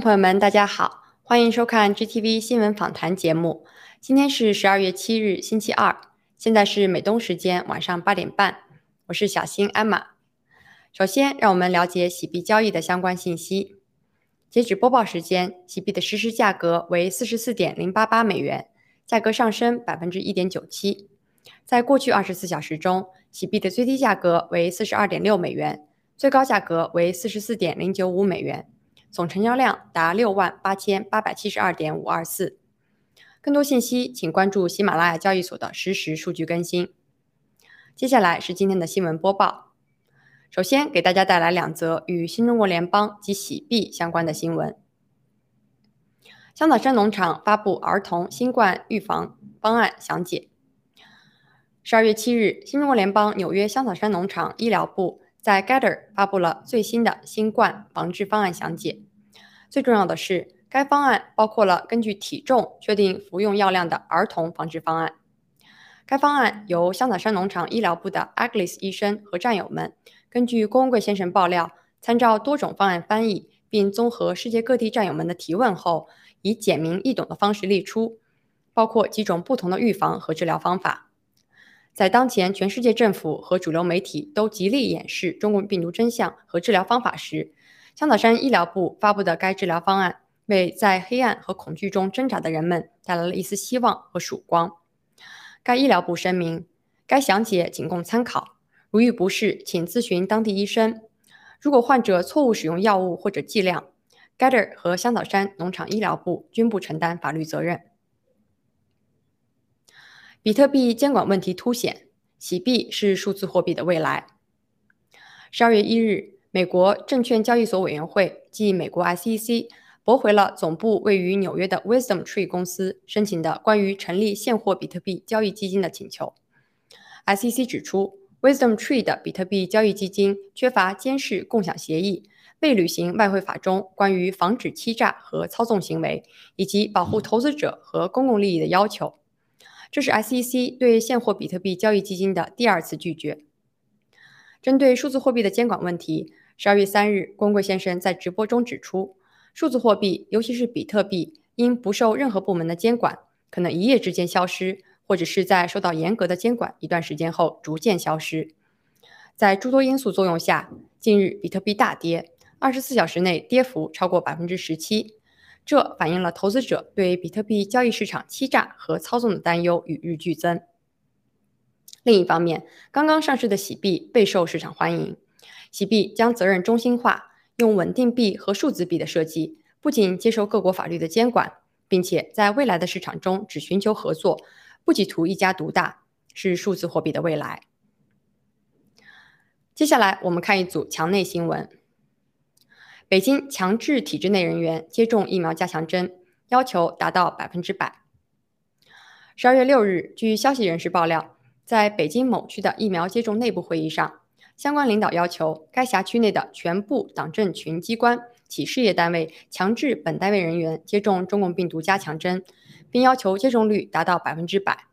朋友们，大家好，欢迎收看 GTV 新闻访谈节目。今天是十二月七日，星期二，现在是美东时间晚上八点半。我是小新艾玛。首先，让我们了解洗币交易的相关信息。截止播报时间，洗币的实时价格为四十四点零八八美元，价格上升百分之一点九七。在过去二十四小时中，洗币的最低价格为四十二点六美元，最高价格为四十四点零九五美元。总成交量达六万八千八百七十二点五二四。更多信息，请关注喜马拉雅交易所的实时数据更新。接下来是今天的新闻播报。首先给大家带来两则与新中国联邦及洗币相关的新闻。香草山农场发布儿童新冠预防方案详解。十二月七日，新中国联邦纽约香草山农场医疗部。在 Gather 发布了最新的新冠防治方案详解。最重要的是，该方案包括了根据体重确定服用药量的儿童防治方案。该方案由香草山农场医疗部的 Agnes 医生和战友们根据郭文贵先生爆料，参照多种方案翻译，并综合世界各地战友们的提问后，以简明易懂的方式列出，包括几种不同的预防和治疗方法。在当前全世界政府和主流媒体都极力掩饰中共病毒真相和治疗方法时，香草山医疗部发布的该治疗方案，为在黑暗和恐惧中挣扎的人们带来了一丝希望和曙光。该医疗部声明，该详解仅供参考，如遇不适，请咨询当地医生。如果患者错误使用药物或者剂量，Gather 和香草山农场医疗部均不承担法律责任。比特币监管问题凸显，洗币是数字货币的未来。十二月一日，美国证券交易所委员会即美国 SEC 驳回了总部位于纽约的 Wisdom Tree 公司申请的关于成立现货比特币交易基金的请求。SEC 指出，Wisdom Tree 的比特币交易基金缺乏监视共享协议，未履行外汇法中关于防止欺诈和操纵行为以及保护投资者和公共利益的要求。这是 SEC 对现货比特币交易基金的第二次拒绝。针对数字货币的监管问题，十二月三日，光贵先生在直播中指出，数字货币，尤其是比特币，因不受任何部门的监管，可能一夜之间消失，或者是在受到严格的监管一段时间后逐渐消失。在诸多因素作用下，近日比特币大跌，二十四小时内跌幅超过百分之十七，这反映了投资者对比特币交易市场欺诈和操纵的担忧与日俱增。另一方面，刚刚上市的喜币备受市场欢迎。喜币将责任中心化，用稳定币和数字币的设计，不仅接受各国法律的监管，并且在未来的市场中只寻求合作，不企图一家独大，是数字货币的未来。接下来我们看一组墙内新闻：北京强制体制内人员接种疫苗加强针，要求达到百分之百。十二月六日，据消息人士爆料。在北京某区的疫苗接种内部会议上，相关领导要求该辖区内的全部党政群机关、企事业单位强制本单位人员接种中共病毒加强针，并要求接种率达到百分之百。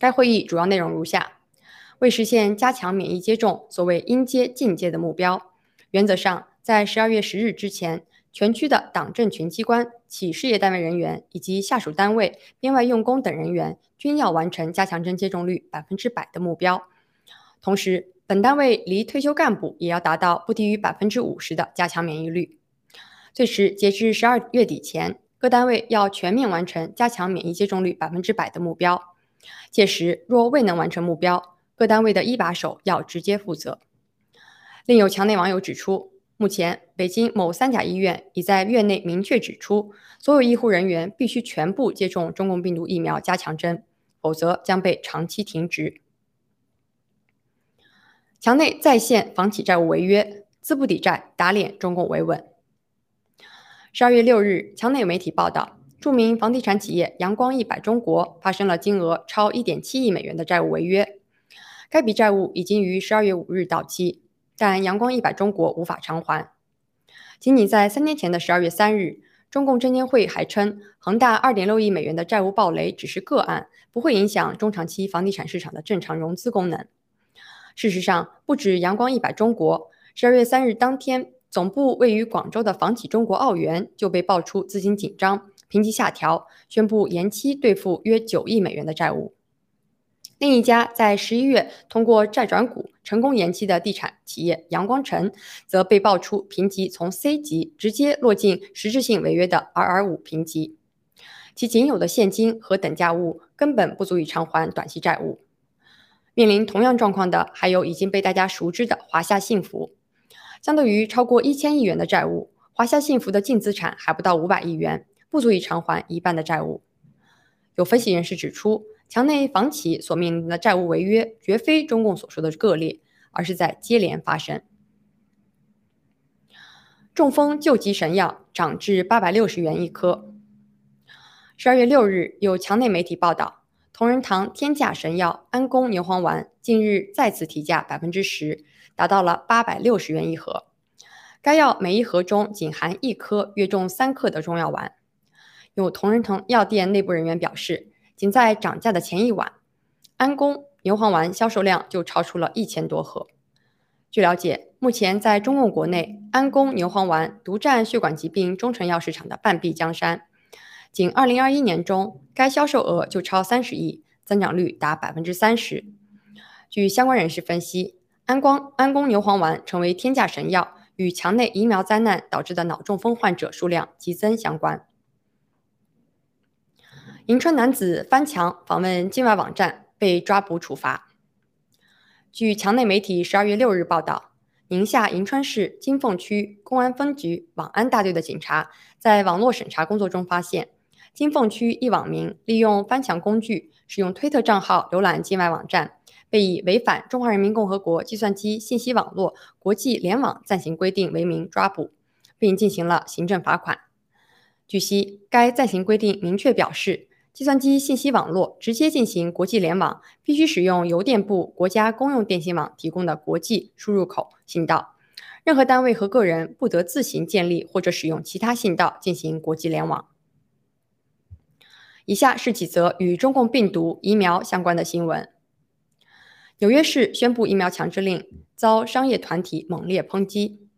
该会议主要内容如下：为实现加强免疫接种所谓应接尽接的目标，原则上在十二月十日之前。全区的党政群机关、企事业单位人员以及下属单位编外用工等人员均要完成加强针接种率百分之百的目标。同时，本单位离退休干部也要达到不低于百分之五十的加强免疫率。最迟截至十二月底前，各单位要全面完成加强免疫接种率百分之百的目标。届时若未能完成目标，各单位的一把手要直接负责。另有墙内网友指出。目前，北京某三甲医院已在院内明确指出，所有医护人员必须全部接种中共病毒疫苗加强针，否则将被长期停职。墙内再现房企债务违约，资不抵债打脸中共维稳。十二月六日，墙内媒体报道，著名房地产企业阳光一百中国发生了金额超一点七亿美元的债务违约，该笔债务已经于十二月五日到期。但阳光一百中国无法偿还。仅仅在三年前的十二月三日，中共证监会还称，恒大二点六亿美元的债务暴雷只是个案，不会影响中长期房地产市场的正常融资功能。事实上，不止阳光一百中国，十二月三日当天，总部位于广州的房企中国奥园就被爆出资金紧张、评级下调，宣布延期兑付约九亿美元的债务。另一家在十一月通过债转股成功延期的地产企业阳光城，则被爆出评级从 C 级直接落进实质性违约的 RR 五评级，其仅有的现金和等价物根本不足以偿还短期债务。面临同样状况的还有已经被大家熟知的华夏幸福，相对于超过一千亿元的债务，华夏幸福的净资产还不到五百亿元，不足以偿还一半的债务。有分析人士指出。墙内房企所面临的债务违约，绝非中共所说的个例，而是在接连发生。中风救急神药涨至八百六十元一颗。十二月六日，有墙内媒体报道，同仁堂天价神药安宫牛黄丸近日再次提价百分之十，达到了八百六十元一盒。该药每一盒中仅含一颗约重三克的中药丸。有同仁堂药店内部人员表示。仅在涨价的前一晚，安宫牛黄丸销售量就超出了一千多盒。据了解，目前在中共国内，安宫牛黄丸独占血管疾病中成药市场的半壁江山。仅2021年中，该销售额就超三十亿，增长率达百分之三十。据相关人士分析，安光安宫牛黄丸成为天价神药，与墙内疫苗灾难导致的脑中风患者数量激增相关。银川男子翻墙访问境外网站被抓捕处罚。据墙内媒体十二月六日报道，宁夏银川市金凤区公安分局网安大队的警察在网络审查工作中发现，金凤区一网民利用翻墙工具，使用推特账号浏览境外网站，被以违反《中华人民共和国计算机信息网络国际联网暂行规定》为名抓捕，并进行了行政罚款。据悉，该暂行规定明确表示。计算机信息网络直接进行国际联网，必须使用邮电部国家公用电信网提供的国际输入口信道。任何单位和个人不得自行建立或者使用其他信道进行国际联网。以下是几则与中共病毒疫苗相关的新闻：纽约市宣布疫苗强制令，遭商业团体猛烈抨击。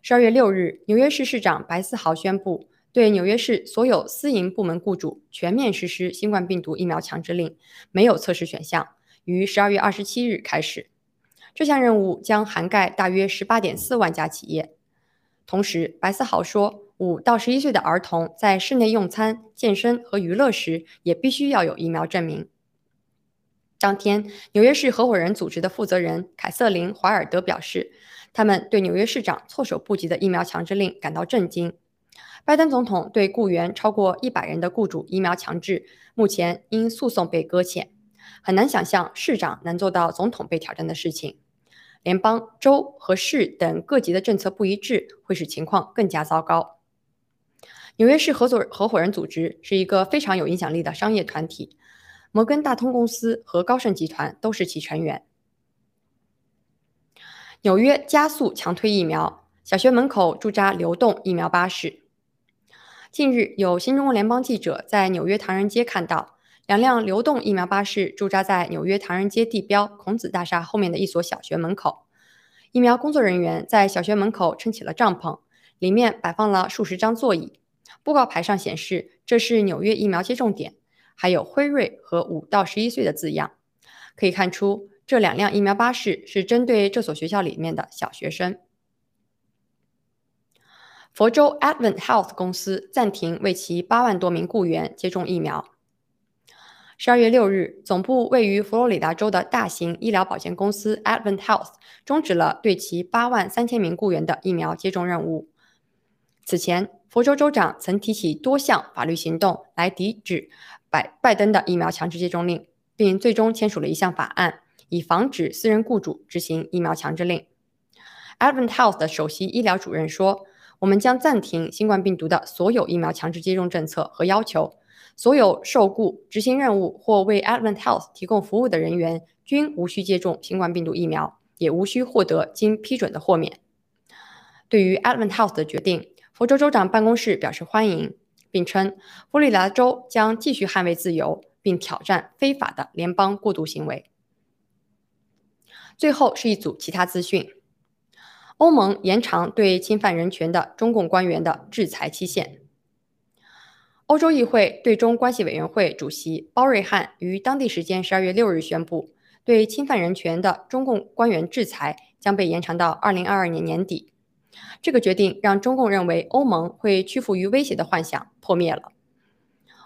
十二月六日，纽约市市长白思豪宣布。对纽约市所有私营部门雇主全面实施新冠病毒疫苗强制令，没有测试选项，于十二月二十七日开始。这项任务将涵盖大约十八点四万家企业。同时，白思豪说，五到十一岁的儿童在室内用餐、健身和娱乐时也必须要有疫苗证明。当天，纽约市合伙人组织的负责人凯瑟琳·怀尔德表示，他们对纽约市长措手不及的疫苗强制令感到震惊。拜登总统对雇员超过一百人的雇主疫苗强制，目前因诉讼被搁浅。很难想象市长能做到总统被挑战的事情。联邦、州和市等各级的政策不一致，会使情况更加糟糕。纽约市合作合伙人组织是一个非常有影响力的商业团体。摩根大通公司和高盛集团都是其成员。纽约加速强推疫苗，小学门口驻扎流动疫苗巴士。近日，有新中国联邦记者在纽约唐人街看到两辆流动疫苗巴士驻扎在纽约唐人街地标孔子大厦后面的一所小学门口。疫苗工作人员在小学门口撑起了帐篷，里面摆放了数十张座椅。布告牌上显示，这是纽约疫苗接种点。还有辉瑞和五到十一岁的字样，可以看出这两辆疫苗巴士是针对这所学校里面的小学生。佛州 Advent Health 公司暂停为其八万多名雇员接种疫苗。十二月六日，总部位于佛罗里达州的大型医疗保健公司 Advent Health 终止了对其八万三千名雇员的疫苗接种任务。此前，佛州州长曾提起多项法律行动来抵制。拜拜登的疫苗强制接种令，并最终签署了一项法案，以防止私人雇主执行疫苗强制令。Advent Health 的首席医疗主任说：“我们将暂停新冠病毒的所有疫苗强制接种政策和要求。所有受雇、执行任务或为 Advent Health 提供服务的人员均无需接种新冠病毒疫苗，也无需获得经批准的豁免。”对于 Advent Health 的决定，佛州州长办公室表示欢迎。并称，佛罗里达州将继续捍卫自由，并挑战非法的联邦过渡行为。最后是一组其他资讯：欧盟延长对侵犯人权的中共官员的制裁期限。欧洲议会对中关系委员会主席包瑞汉于当地时间十二月六日宣布，对侵犯人权的中共官员制裁将被延长到二零二二年年底。这个决定让中共认为欧盟会屈服于威胁的幻想破灭了。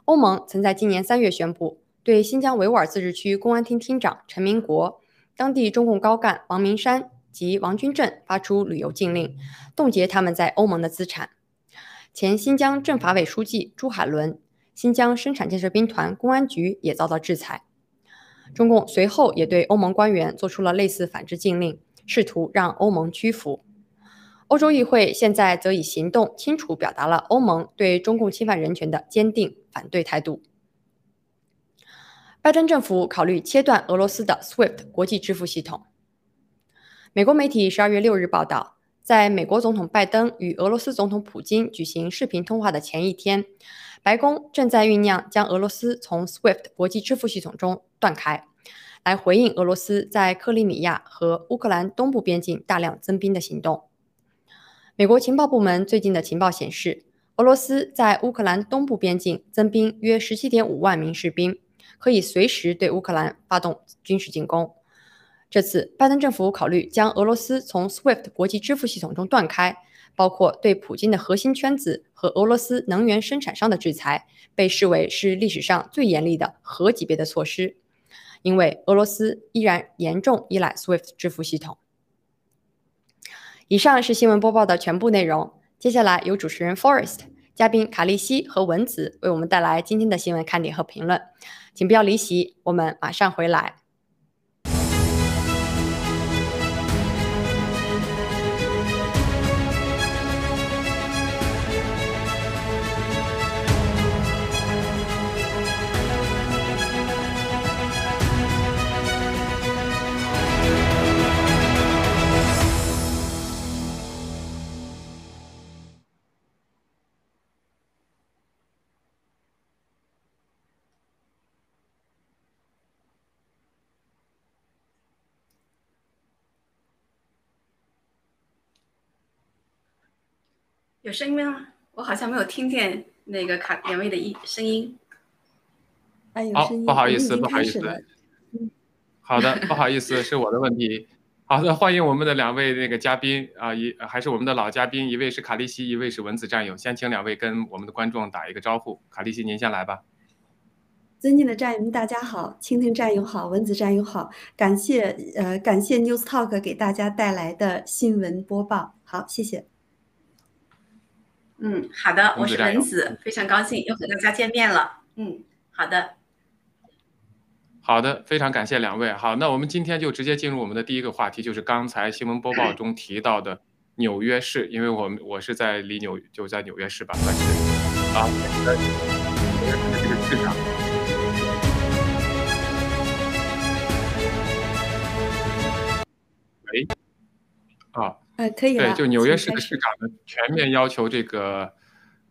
欧盟曾在今年三月宣布，对新疆维吾尔自治区公安厅厅长陈明国、当地中共高干王明山及王军正发出旅游禁令，冻结他们在欧盟的资产。前新疆政法委书记朱海伦、新疆生产建设兵团公安局也遭到制裁。中共随后也对欧盟官员做出了类似反制禁令，试图让欧盟屈服。欧洲议会现在则以行动清楚表达了欧盟对中共侵犯人权的坚定反对态度。拜登政府考虑切断俄罗斯的 SWIFT 国际支付系统。美国媒体十二月六日报道，在美国总统拜登与俄罗斯总统普京举行视频通话的前一天，白宫正在酝酿将俄罗斯从 SWIFT 国际支付系统中断开，来回应俄罗斯在克里米亚和乌克兰东部边境大量增兵的行动。美国情报部门最近的情报显示，俄罗斯在乌克兰东部边境增兵约十七点五万名士兵，可以随时对乌克兰发动军事进攻。这次，拜登政府考虑将俄罗斯从 SWIFT 国际支付系统中断开，包括对普京的核心圈子和俄罗斯能源生产商的制裁，被视为是历史上最严厉的核级别的措施，因为俄罗斯依然严重依赖 SWIFT 支付系统。以上是新闻播报的全部内容。接下来由主持人 Forest、嘉宾卡利西和文子为我们带来今天的新闻看点和评论，请不要离席，我们马上回来。有声音吗？我好像没有听见那个卡两位的一声音。哎，有声音。不好意思，不好意思。好的，不好意思，是我的问题。好的，欢迎我们的两位那个嘉宾啊，一还是我们的老嘉宾，一位是卡利西，一位是文子战友。先请两位跟我们的观众打一个招呼。卡利西，您先来吧。尊敬的战友们，大家好，蜻蜓战友好，文子战友好，感谢呃感谢 News Talk 给大家带来的新闻播报，好，谢谢。嗯，好的，我是文子，非常高兴又和大家见面了。嗯，好的。好的，非常感谢两位。好，那我们今天就直接进入我们的第一个话题，就是刚才新闻播报中提到的纽约市，因为我们我是在离纽就在纽约市吧，算是啊，纽约市的这个市长。呃，可以对，就纽约市的市长呢，全面要求这个。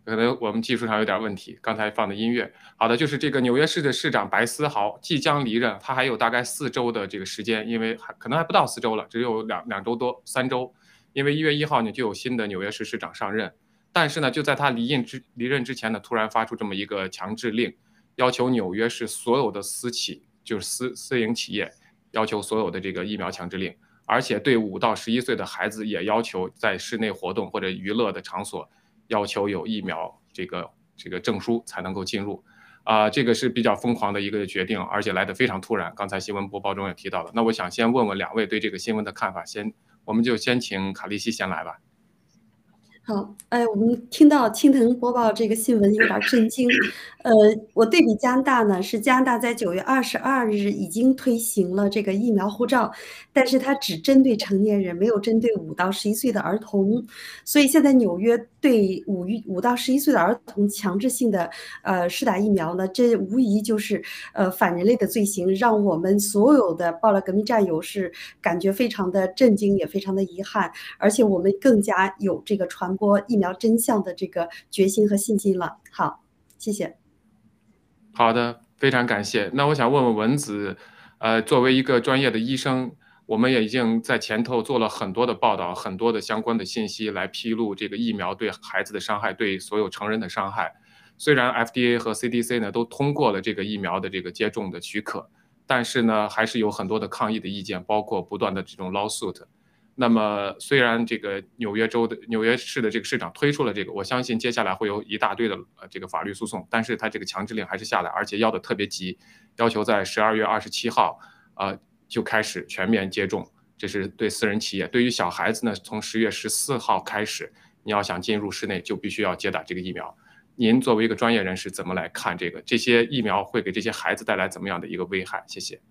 可能我们技术上有点问题，刚才放的音乐。好的，就是这个纽约市的市长白思豪即将离任，他还有大概四周的这个时间，因为还可能还不到四周了，只有两两周多三周。因为一月一号呢就有新的纽约市市长上任，但是呢就在他离任之离任之前呢，突然发出这么一个强制令，要求纽约市所有的私企，就是私私营企业，要求所有的这个疫苗强制令，而且对五到十一岁的孩子也要求在室内活动或者娱乐的场所。要求有疫苗这个这个证书才能够进入，啊，这个是比较疯狂的一个决定，而且来的非常突然。刚才新闻播报中也提到了，那我想先问问两位对这个新闻的看法，先我们就先请卡利西先来吧。好，哎，我们听到青藤播报这个新闻有点震惊。呃，我对比加拿大呢，是加拿大在九月二十二日已经推行了这个疫苗护照，但是它只针对成年人，没有针对五到十一岁的儿童。所以现在纽约对五五到十一岁的儿童强制性的呃施打疫苗呢，这无疑就是呃反人类的罪行，让我们所有的报了革命战友是感觉非常的震惊，也非常的遗憾，而且我们更加有这个传。播疫苗真相的这个决心和信心了。好，谢谢。好的，非常感谢。那我想问问文子，呃，作为一个专业的医生，我们也已经在前头做了很多的报道，很多的相关的信息来披露这个疫苗对孩子的伤害，对所有成人的伤害。虽然 FDA 和 CDC 呢都通过了这个疫苗的这个接种的许可，但是呢，还是有很多的抗议的意见，包括不断的这种 lawsuit。那么，虽然这个纽约州的纽约市的这个市长推出了这个，我相信接下来会有一大堆的呃这个法律诉讼，但是他这个强制令还是下来，而且要的特别急，要求在十二月二十七号，呃就开始全面接种。这是对私人企业，对于小孩子呢，从十月十四号开始，你要想进入室内，就必须要接打这个疫苗。您作为一个专业人士，怎么来看这个？这些疫苗会给这些孩子带来怎么样的一个危害？谢谢。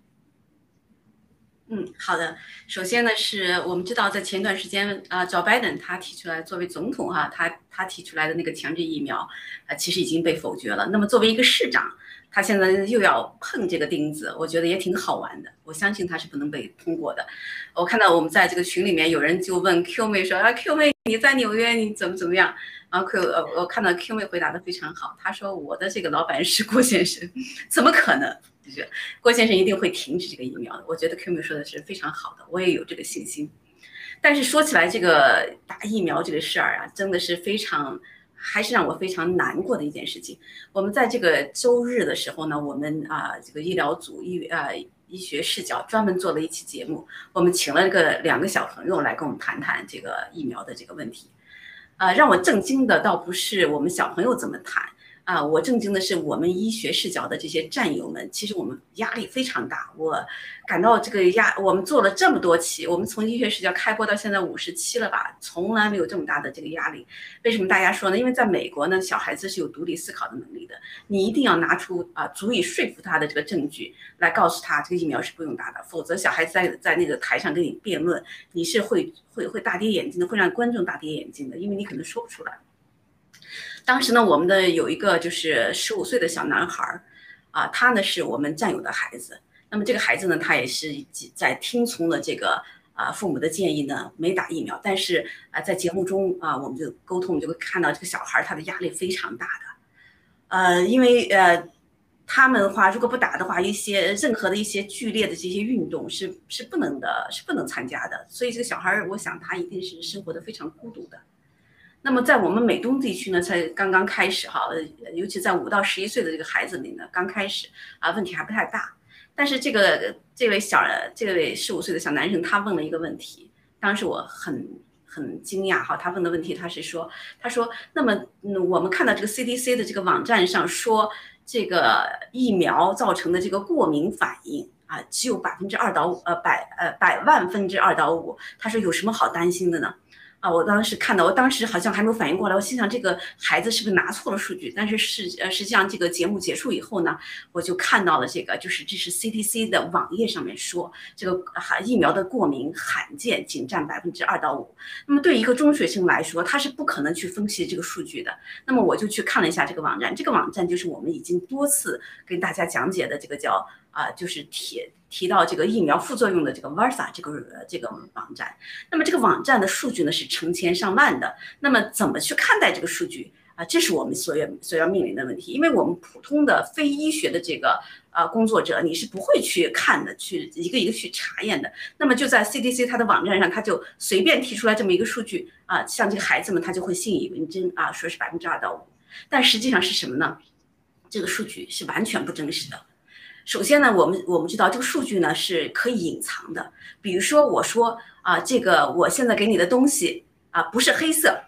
嗯，好的。首先呢，是我们知道，在前段时间啊，，Joe Biden 他提出来作为总统哈，他他提出来的那个强制疫苗啊，其实已经被否决了。那么作为一个市长，他现在又要碰这个钉子，我觉得也挺好玩的。我相信他是不能被通过的。我看到我们在这个群里面有人就问 Q 妹说啊，Q 妹你在纽约你怎么怎么样？然后 Q 呃，我看到 Q 妹回答的非常好，他说我的这个老板是郭先生，怎么可能？就是郭先生一定会停止这个疫苗的。我觉得 Kimi 说的是非常好的，我也有这个信心。但是说起来，这个打疫苗这个事儿啊，真的是非常，还是让我非常难过的一件事情。我们在这个周日的时候呢，我们啊，这个医疗组医啊医学视角专门做了一期节目，我们请了个两个小朋友来跟我们谈谈这个疫苗的这个问题。啊，让我震惊的倒不是我们小朋友怎么谈。啊，我震惊的是我们医学视角的这些战友们，其实我们压力非常大。我感到这个压，我们做了这么多期，我们从医学视角开播到现在五十期了吧，从来没有这么大的这个压力。为什么大家说呢？因为在美国呢，小孩子是有独立思考的能力的，你一定要拿出啊足以说服他的这个证据来告诉他这个疫苗是不用打的，否则小孩子在在那个台上跟你辩论，你是会会会大跌眼镜的，会让观众大跌眼镜的，因为你可能说不出来。当时呢，我们的有一个就是十五岁的小男孩儿，啊，他呢是我们战友的孩子。那么这个孩子呢，他也是在听从了这个啊父母的建议呢，没打疫苗。但是啊，在节目中啊，我们就沟通，就会看到这个小孩他的压力非常大的。呃，因为呃，他们的话如果不打的话，一些任何的一些剧烈的这些运动是是不能的，是不能参加的。所以这个小孩儿，我想他一定是生活的非常孤独的。那么在我们美东地区呢，才刚刚开始哈，尤其在五到十一岁的这个孩子里呢，刚开始啊，问题还不太大。但是这个这位小这位十五岁的小男生他问了一个问题，当时我很很惊讶哈，他问的问题他是说，他说那么嗯我们看到这个 CDC 的这个网站上说这个疫苗造成的这个过敏反应啊只有百分之二到五呃百呃百万分之二到五，他说有什么好担心的呢？啊，我当时看到，我当时好像还没有反应过来，我心想这个孩子是不是拿错了数据？但是实呃，实际上这个节目结束以后呢，我就看到了这个，就是这是 CDC 的网页上面说，这个罕疫苗的过敏罕见，仅占百分之二到五。那么对一个中学生来说，他是不可能去分析这个数据的。那么我就去看了一下这个网站，这个网站就是我们已经多次跟大家讲解的这个叫啊，就是提。提到这个疫苗副作用的这个 Versa 这个这个网站，那么这个网站的数据呢是成千上万的，那么怎么去看待这个数据啊？这是我们所要所要面临的问题，因为我们普通的非医学的这个呃工作者，你是不会去看的，去一个一个去查验的。那么就在 CDC 它的网站上，它就随便提出来这么一个数据啊，像这个孩子们他就会信以为真啊，说是百分之二到五，但实际上是什么呢？这个数据是完全不真实的。首先呢，我们我们知道这个数据呢是可以隐藏的。比如说，我说啊，这个我现在给你的东西啊不是黑色，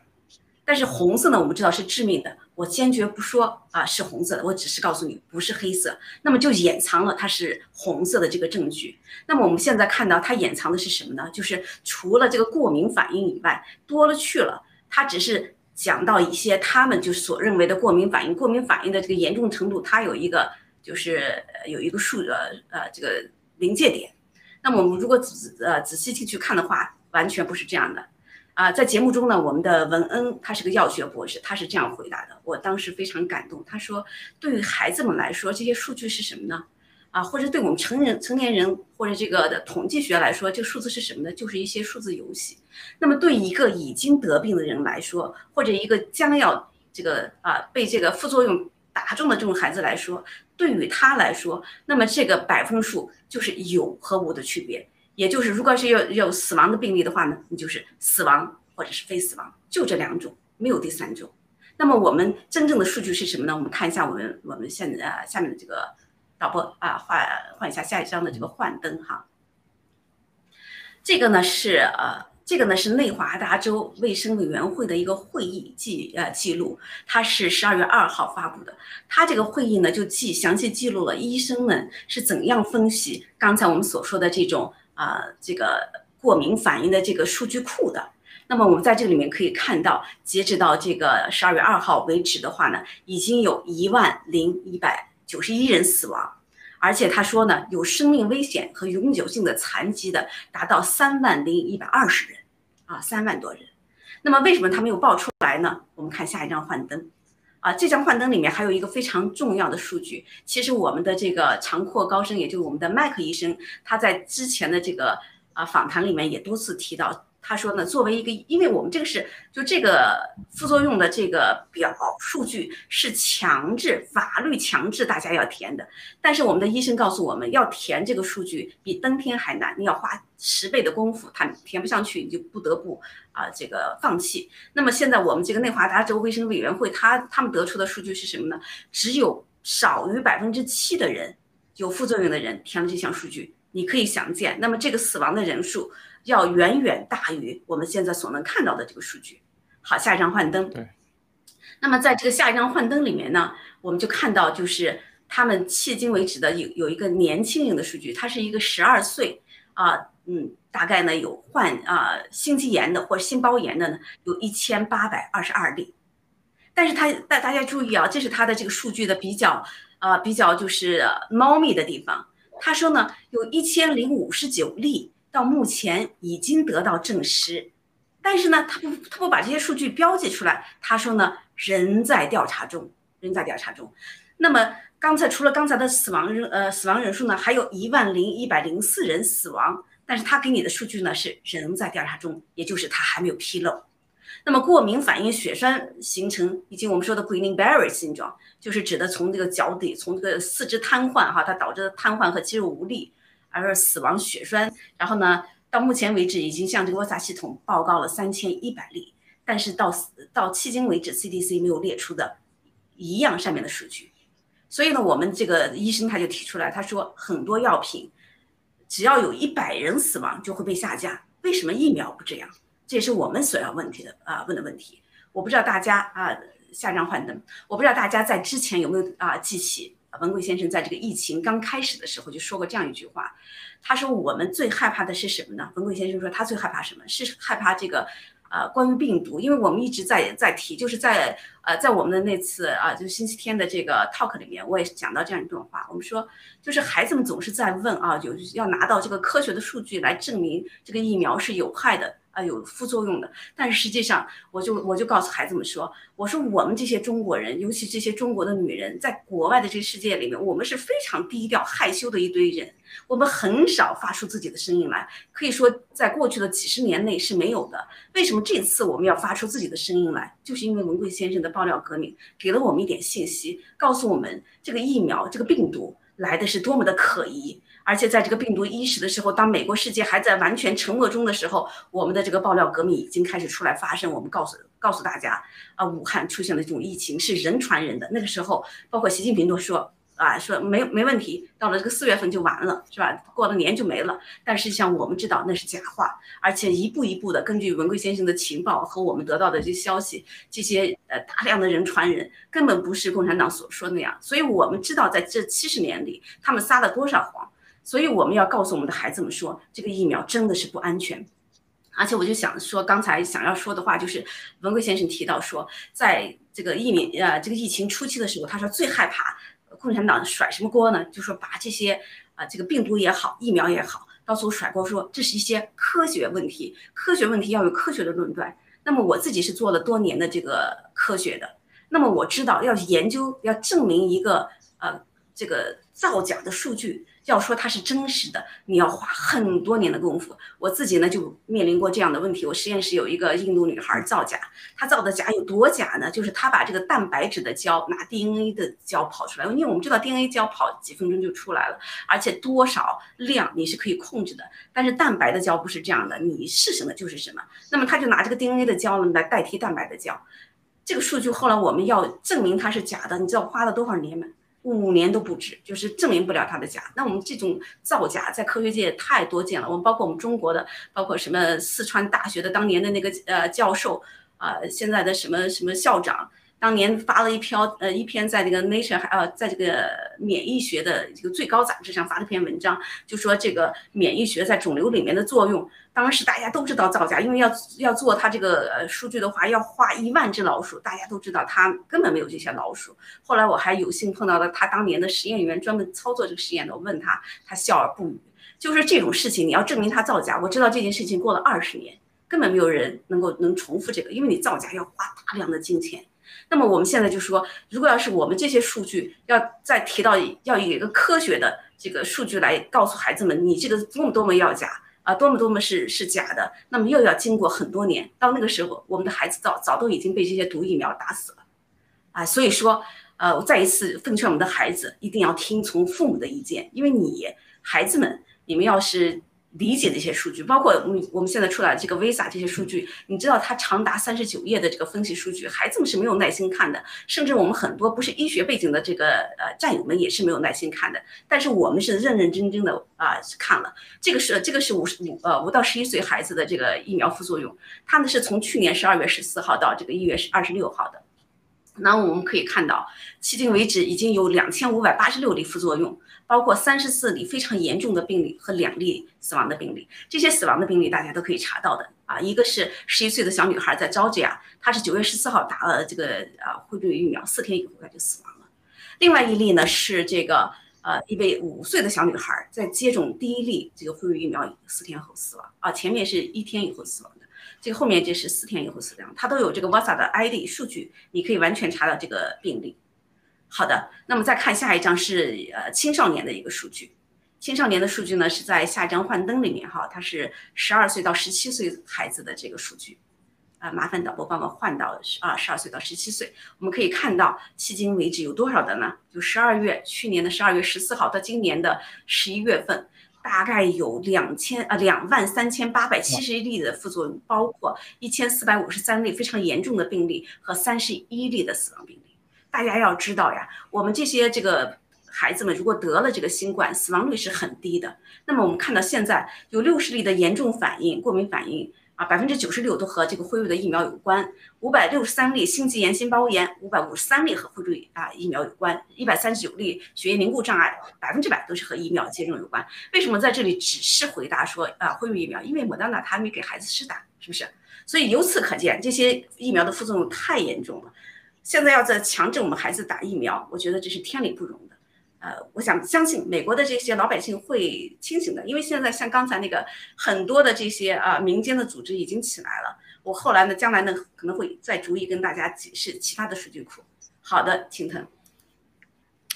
但是红色呢，我们知道是致命的。我坚决不说啊是红色的，我只是告诉你不是黑色，那么就掩藏了它是红色的这个证据。那么我们现在看到它掩藏的是什么呢？就是除了这个过敏反应以外，多了去了，它只是讲到一些他们就所认为的过敏反应，过敏反应的这个严重程度，它有一个。就是有一个数呃呃这个临界点，那么我们如果仔呃仔细进去看的话，完全不是这样的啊。在节目中呢，我们的文恩他是个药学博士，他是这样回答的，我当时非常感动。他说，对于孩子们来说，这些数据是什么呢？啊，或者对我们成人成年人或者这个的统计学来说，这个数字是什么呢？就是一些数字游戏。那么对一个已经得病的人来说，或者一个将要这个啊被这个副作用打中的这种孩子来说，对于他来说，那么这个百分数就是有和无的区别，也就是如果是有有死亡的病例的话呢，你就是死亡或者是非死亡，就这两种，没有第三种。那么我们真正的数据是什么呢？我们看一下我们我们现在下面的这个导播啊，换换一下下一张的这个幻灯哈，这个呢是呃。这个呢是内华达州卫生委员会的一个会议记呃记录，它是十二月二号发布的。它这个会议呢就记详细记录了医生们是怎样分析刚才我们所说的这种啊这个过敏反应的这个数据库的。那么我们在这里面可以看到，截止到这个十二月二号为止的话呢，已经有一万零一百九十一人死亡。而且他说呢，有生命危险和永久性的残疾的达到三万零一百二十人，啊，三万多人。那么为什么他没有报出来呢？我们看下一张幻灯，啊，这张幻灯里面还有一个非常重要的数据。其实我们的这个长阔高生，也就是我们的麦克医生，他在之前的这个啊访谈里面也多次提到。他说呢，作为一个，因为我们这个是就这个副作用的这个表数据是强制法律强制大家要填的，但是我们的医生告诉我们要填这个数据比登天还难，你要花十倍的功夫，他填不上去，你就不得不啊这个放弃。那么现在我们这个内华达州卫生委员会，他他们得出的数据是什么呢？只有少于百分之七的人有副作用的人填了这项数据，你可以想见，那么这个死亡的人数。要远远大于我们现在所能看到的这个数据。好，下一张幻灯。对。那么在这个下一张幻灯里面呢，我们就看到就是他们迄今为止的有有一个年轻人的数据，他是一个十二岁啊，嗯，大概呢有患啊心肌炎的或心包炎的呢，有一千八百二十二例。但是他大大家注意啊，这是他的这个数据的比较啊比较就是猫咪的地方。他说呢，有一千零五十九例。到目前已经得到证实，但是呢，他不他不把这些数据标记出来。他说呢，仍在调查中，仍在调查中。那么刚才除了刚才的死亡人呃死亡人数呢，还有一万零一百零四人死亡，但是他给你的数据呢是仍在调查中，也就是他还没有披露。那么过敏反应血栓形成，以及我们说的 Guillain-Barré 症状，就是指的从这个脚底从这个四肢瘫痪哈，它导致的瘫痪和肌肉无力。而死亡血栓，然后呢，到目前为止已经向这个 OSA 系统报告了三千一百例，但是到到迄今为止，CDC 没有列出的一样上面的数据，所以呢，我们这个医生他就提出来，他说很多药品只要有一百人死亡就会被下架，为什么疫苗不这样？这也是我们所要问题的啊问的问题。我不知道大家啊下张幻灯，我不知道大家在之前有没有啊记起文贵先生在这个疫情刚开始的时候就说过这样一句话，他说我们最害怕的是什么呢？文贵先生说他最害怕什么是害怕这个。呃，关于病毒，因为我们一直在在提，就是在呃，在我们的那次啊，就是星期天的这个 talk 里面，我也讲到这样一段话。我们说，就是孩子们总是在问啊，有要拿到这个科学的数据来证明这个疫苗是有害的。啊，有副作用的，但是实际上，我就我就告诉孩子们说，我说我们这些中国人，尤其这些中国的女人，在国外的这个世界里面，我们是非常低调害羞的一堆人，我们很少发出自己的声音来，可以说在过去的几十年内是没有的。为什么这次我们要发出自己的声音来？就是因为文贵先生的爆料革命给了我们一点信息，告诉我们这个疫苗这个病毒来的是多么的可疑。而且在这个病毒伊始的时候，当美国世界还在完全沉默中的时候，我们的这个爆料革命已经开始出来发生。我们告诉告诉大家，啊，武汉出现的这种疫情是人传人的。那个时候，包括习近平都说。啊，说没没问题，到了这个四月份就完了，是吧？过了年就没了。但实际上我们知道那是假话，而且一步一步的根据文贵先生的情报和我们得到的这些消息，这些呃大量的人传人，根本不是共产党所说的那样。所以我们知道在这七十年里，他们撒了多少谎。所以我们要告诉我们的孩子们说，这个疫苗真的是不安全。而且我就想说，刚才想要说的话就是，文贵先生提到说，在这个疫苗呃这个疫情初期的时候，他说最害怕。共产党甩什么锅呢？就说把这些啊，这个病毒也好，疫苗也好，到处甩锅，说这是一些科学问题，科学问题要有科学的论断。那么我自己是做了多年的这个科学的，那么我知道要研究，要证明一个呃这个造假的数据。要说它是真实的，你要花很多年的功夫。我自己呢就面临过这样的问题。我实验室有一个印度女孩造假，她造的假有多假呢？就是她把这个蛋白质的胶拿 DNA 的胶跑出来，因为我们知道 DNA 胶跑几分钟就出来了，而且多少量你是可以控制的。但是蛋白的胶不是这样的，你是什么就是什么。那么她就拿这个 DNA 的胶来代替蛋白的胶，这个数据后来我们要证明它是假的，你知道花了多少年吗？五年都不止，就是证明不了它的假。那我们这种造假在科学界太多见了。我们包括我们中国的，包括什么四川大学的当年的那个呃教授，啊，现在的什么什么校长。当年发了一篇呃一篇在这个 Nature 还呃在这个免疫学的这个最高杂志上发了篇文章，就说这个免疫学在肿瘤里面的作用。当时大家都知道造假，因为要要做他这个呃数据的话，要花一万只老鼠，大家都知道他根本没有这些老鼠。后来我还有幸碰到了他当年的实验员，专门操作这个实验的，我问他，他笑而不语。就是这种事情，你要证明他造假，我知道这件事情过了二十年，根本没有人能够能重复这个，因为你造假要花大量的金钱。那么我们现在就说，如果要是我们这些数据要再提到要有一个科学的这个数据来告诉孩子们，你这个多么多么要假啊，多么多么是是假的，那么又要经过很多年，到那个时候，我们的孩子早早都已经被这些毒疫苗打死了，啊，所以说，呃，我再一次奉劝我们的孩子一定要听从父母的意见，因为你孩子们，你们要是。理解的一些数据，包括我们我们现在出来这个 Visa 这些数据，你知道它长达三十九页的这个分析数据，孩子们是没有耐心看的，甚至我们很多不是医学背景的这个呃战友们也是没有耐心看的。但是我们是认认真真的啊看了，这个是这个是五十五呃五到十一岁孩子的这个疫苗副作用，他们是从去年十二月十四号到这个一月二十六号的，那我们可以看到，迄今为止已经有两千五百八十六例副作用。包括三十四例非常严重的病例和两例死亡的病例，这些死亡的病例大家都可以查到的啊。一个是十一岁的小女孩在招吉亚，她是九月十四号打了这个呃辉瑞疫苗，四天以后她就死亡了。另外一例呢是这个呃一位五岁的小女孩在接种第一例这个辉瑞疫苗四天后死亡啊，前面是一天以后死亡的，这后面这是四天以后死亡，它都有这个 VASA 的 ID 数据，你可以完全查到这个病例。好的，那么再看下一张是呃青少年的一个数据，青少年的数据呢是在下一张幻灯里面哈，它是十二岁到十七岁孩子的这个数据，啊，麻烦导播帮我换到十二十二岁到十七岁，我们可以看到迄今为止有多少的呢？就十二月去年的十二月十四号到今年的十一月份，大概有两千啊两万三千八百七十一例的副作用，包括一千四百五十三例非常严重的病例和三十一例的死亡病例。大家要知道呀，我们这些这个孩子们如果得了这个新冠，死亡率是很低的。那么我们看到现在有六十例的严重反应，过敏反应。啊，百分之九十六都和这个辉瑞的疫苗有关，五百六十三例心肌炎、心包炎，五百五十三例和辉瑞啊疫苗有关，一百三十九例血液凝固障碍，百分之百都是和疫苗接种有关。为什么在这里只是回答说啊辉瑞疫苗？因为莫德纳他没给孩子施打，是不是？所以由此可见，这些疫苗的副作用太严重了。现在要再强制我们孩子打疫苗，我觉得这是天理不容的。呃，我想相信美国的这些老百姓会清醒的，因为现在像刚才那个很多的这些啊民间的组织已经起来了。我后来呢，将来呢可能会再逐一跟大家解释其他的数据库。好的，青藤。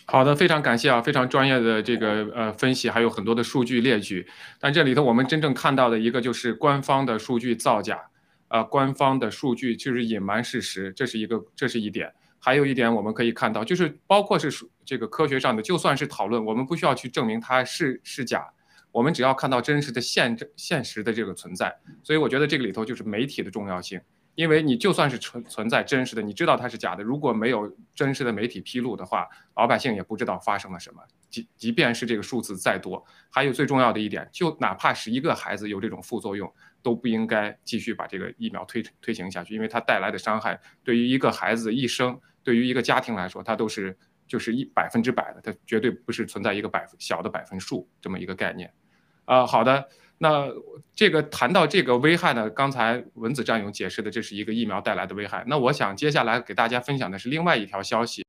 好的，非常感谢啊，非常专业的这个呃分析，还有很多的数据列举。但这里头我们真正看到的一个就是官方的数据造假，啊，官方的数据就是隐瞒事实，这是一个，这是一点。还有一点我们可以看到，就是包括是这个科学上的，就算是讨论，我们不需要去证明它是是假，我们只要看到真实的现现实的这个存在。所以我觉得这个里头就是媒体的重要性，因为你就算是存存在真实的，你知道它是假的，如果没有真实的媒体披露的话，老百姓也不知道发生了什么。即即便是这个数字再多，还有最重要的一点，就哪怕是一个孩子有这种副作用。都不应该继续把这个疫苗推推行下去，因为它带来的伤害对于一个孩子一生，对于一个家庭来说，它都是就是一百分之百的，它绝对不是存在一个百分小的百分数这么一个概念。啊，好的，那这个谈到这个危害呢，刚才文子战友解释的这是一个疫苗带来的危害，那我想接下来给大家分享的是另外一条消息，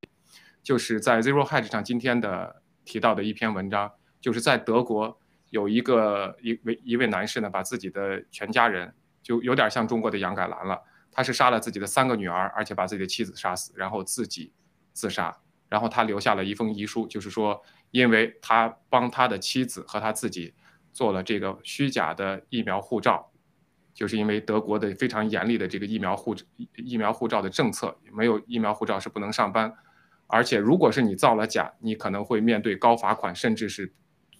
就是在 Zero Hedge 上今天的提到的一篇文章，就是在德国。有一个一位一位男士呢，把自己的全家人就有点像中国的杨改兰了。他是杀了自己的三个女儿，而且把自己的妻子杀死，然后自己自杀。然后他留下了一封遗书，就是说，因为他帮他的妻子和他自己做了这个虚假的疫苗护照，就是因为德国的非常严厉的这个疫苗护疫苗护照的政策，没有疫苗护照是不能上班。而且如果是你造了假，你可能会面对高罚款，甚至是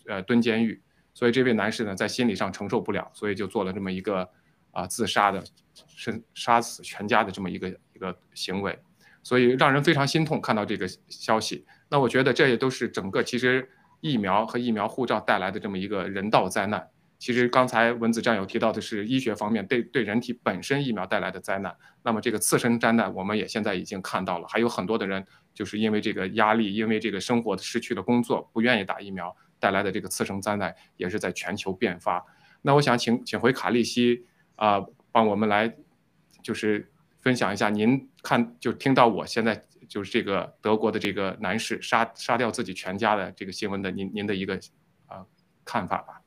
呃蹲监狱。所以这位男士呢，在心理上承受不了，所以就做了这么一个啊自杀的，是杀死全家的这么一个一个行为，所以让人非常心痛。看到这个消息，那我觉得这也都是整个其实疫苗和疫苗护照带来的这么一个人道灾难。其实刚才文子战友提到的是医学方面对对人体本身疫苗带来的灾难，那么这个次生灾难我们也现在已经看到了，还有很多的人就是因为这个压力，因为这个生活失去了工作，不愿意打疫苗。带来的这个次生灾难也是在全球变发。那我想请请回卡利西啊，帮我们来就是分享一下，您看就听到我现在就是这个德国的这个男士杀杀掉自己全家的这个新闻的您您的一个啊看法吧。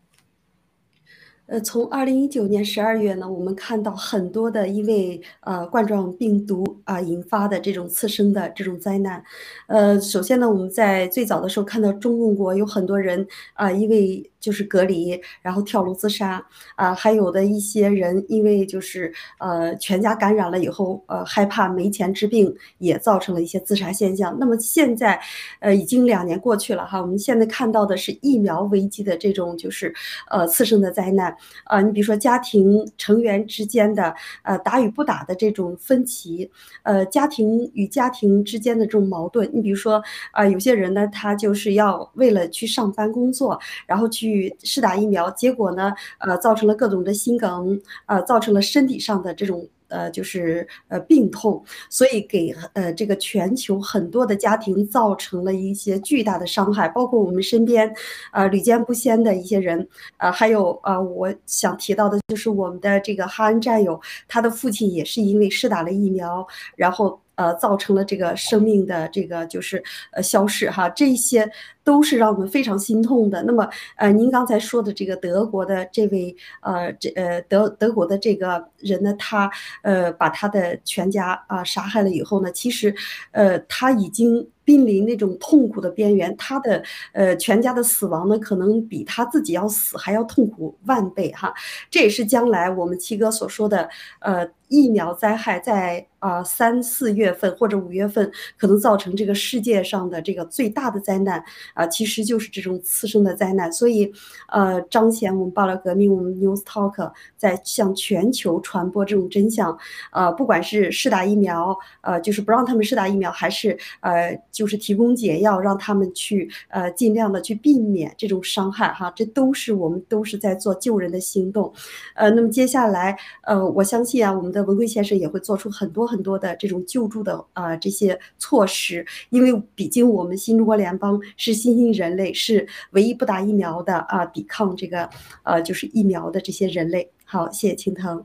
呃，从二零一九年十二月呢，我们看到很多的因为呃冠状病毒啊引发的这种次生的这种灾难。呃，首先呢，我们在最早的时候看到中共国有很多人啊，因为就是隔离，然后跳楼自杀啊，还有的一些人因为就是呃全家感染了以后，呃害怕没钱治病，也造成了一些自杀现象。那么现在，呃已经两年过去了哈，我们现在看到的是疫苗危机的这种就是呃次生的灾难。呃，你比如说家庭成员之间的呃打与不打的这种分歧，呃家庭与家庭之间的这种矛盾，你比如说啊有些人呢他就是要为了去上班工作，然后去试打疫苗，结果呢呃造成了各种的心梗，呃造成了身体上的这种。呃，就是呃病痛，所以给呃这个全球很多的家庭造成了一些巨大的伤害，包括我们身边，呃屡见不鲜的一些人，呃还有呃，我想提到的就是我们的这个哈恩战友，他的父亲也是因为施打了疫苗，然后。呃，造成了这个生命的这个就是呃消逝哈，这些都是让我们非常心痛的。那么呃，您刚才说的这个德国的这位呃这呃德德国的这个人呢，他呃把他的全家啊杀害了以后呢，其实呃他已经。濒临那种痛苦的边缘，他的呃全家的死亡呢，可能比他自己要死还要痛苦万倍哈。这也是将来我们七哥所说的，呃，疫苗灾害在啊三四月份或者五月份可能造成这个世界上的这个最大的灾难啊，其实就是这种次生的灾难。所以，呃，彰显我们爆料革命，我们 News Talk 在向全球传播这种真相。呃，不管是试打疫苗，呃，就是不让他们试打疫苗，还是呃，就是提供解药，让他们去呃尽量的去避免这种伤害哈，这都是我们都是在做救人的行动。呃，那么接下来，呃，我相信啊，我们的文贵先生也会做出很多很多的这种救助的啊这些措施，因为毕竟我们新中国联邦是新兴人类，是唯一不打疫苗的啊，抵抗这个呃就是疫苗的这些人类。好，谢谢青藤。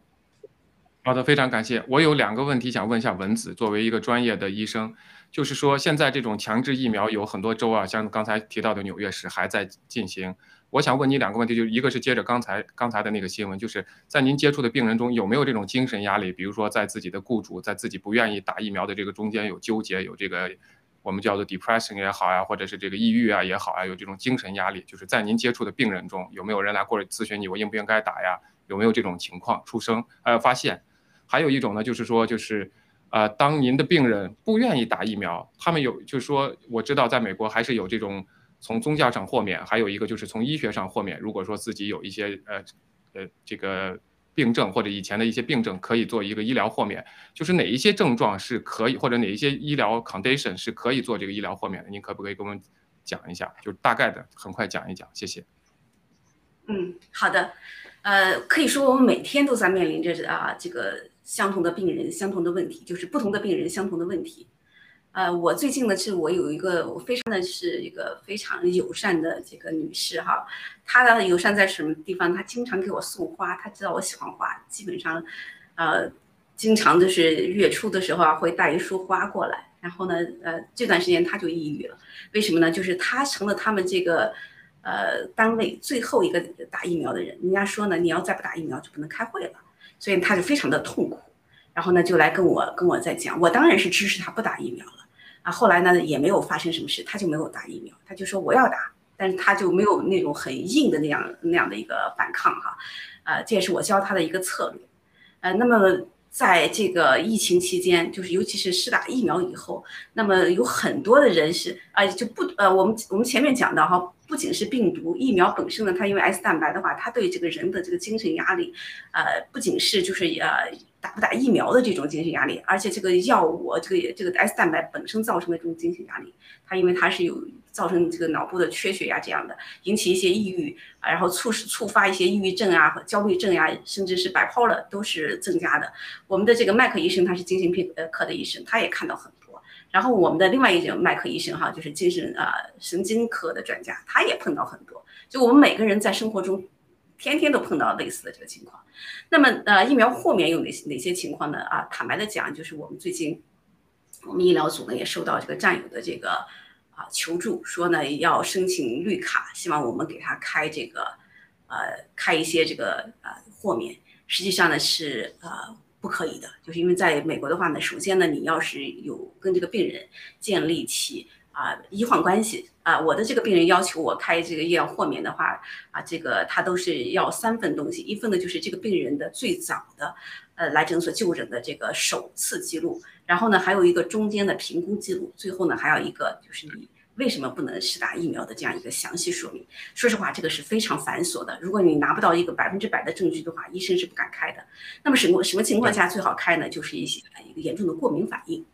好的，非常感谢。我有两个问题想问一下文子，作为一个专业的医生，就是说现在这种强制疫苗有很多州啊，像刚才提到的纽约市还在进行。我想问你两个问题，就一个是接着刚才刚才的那个新闻，就是在您接触的病人中有没有这种精神压力？比如说在自己的雇主在自己不愿意打疫苗的这个中间有纠结，有这个我们叫做 depression 也好呀，或者是这个抑郁啊也好啊，有这种精神压力。就是在您接触的病人中有没有人来过来咨询你，我应不应该打呀？有没有这种情况出生呃发现？还有一种呢，就是说就是呃，当您的病人不愿意打疫苗，他们有就是说我知道在美国还是有这种。从宗教上豁免，还有一个就是从医学上豁免。如果说自己有一些呃呃这个病症或者以前的一些病症，可以做一个医疗豁免。就是哪一些症状是可以，或者哪一些医疗 condition 是可以做这个医疗豁免的？您可不可以给我们讲一下？就大概的很快讲一讲，谢谢。嗯，好的。呃，可以说我们每天都在面临着啊这个相同的病人、相同的问题，就是不同的病人、相同的问题。呃，我最近呢是我有一个我非常的是一个非常友善的这个女士哈，她的友善在什么地方？她经常给我送花，她知道我喜欢花，基本上，呃，经常就是月初的时候啊会带一束花过来。然后呢，呃，这段时间她就抑郁了，为什么呢？就是她成了他们这个呃单位最后一个打疫苗的人，人家说呢，你要再不打疫苗就不能开会了，所以她就非常的痛苦。然后呢，就来跟我跟我在讲，我当然是支持她不打疫苗了。后来呢也没有发生什么事，他就没有打疫苗，他就说我要打，但是他就没有那种很硬的那样那样的一个反抗哈，呃，这也是我教他的一个策略，呃，那么在这个疫情期间，就是尤其是施打疫苗以后，那么有很多的人是啊就不呃，我们我们前面讲到哈，不仅是病毒疫苗本身呢，它因为 S 蛋白的话，它对这个人的这个精神压力，呃，不仅是就是呃。打不打疫苗的这种精神压力，而且这个药物，这个这个 S 蛋白本身造成的这种精神压力，它因为它是有造成这个脑部的缺血呀这样的，引起一些抑郁，然后促使触发一些抑郁症啊和焦虑症呀，甚至是白泡了都是增加的。我们的这个麦克医生他是精神病呃科的医生，他也看到很多。然后我们的另外一种麦克医生哈，就是精神呃神经科的专家，他也碰到很多。就我们每个人在生活中。天天都碰到类似的这个情况，那么呃，疫苗豁免有哪些哪些情况呢？啊，坦白的讲，就是我们最近我们医疗组呢也收到这个战友的这个啊求助，说呢要申请绿卡，希望我们给他开这个呃开一些这个呃豁免。实际上呢是呃不可以的，就是因为在美国的话呢，首先呢你要是有跟这个病人建立起。啊，医患关系啊，我的这个病人要求我开这个医疗豁免的话，啊，这个他都是要三份东西，一份呢就是这个病人的最早的，呃，来诊所就诊的这个首次记录，然后呢还有一个中间的评估记录，最后呢还要一个就是你为什么不能施打疫苗的这样一个详细说明。说实话，这个是非常繁琐的，如果你拿不到一个百分之百的证据的话，医生是不敢开的。那么什么什么情况下最好开呢？就是一些一个严重的过敏反应。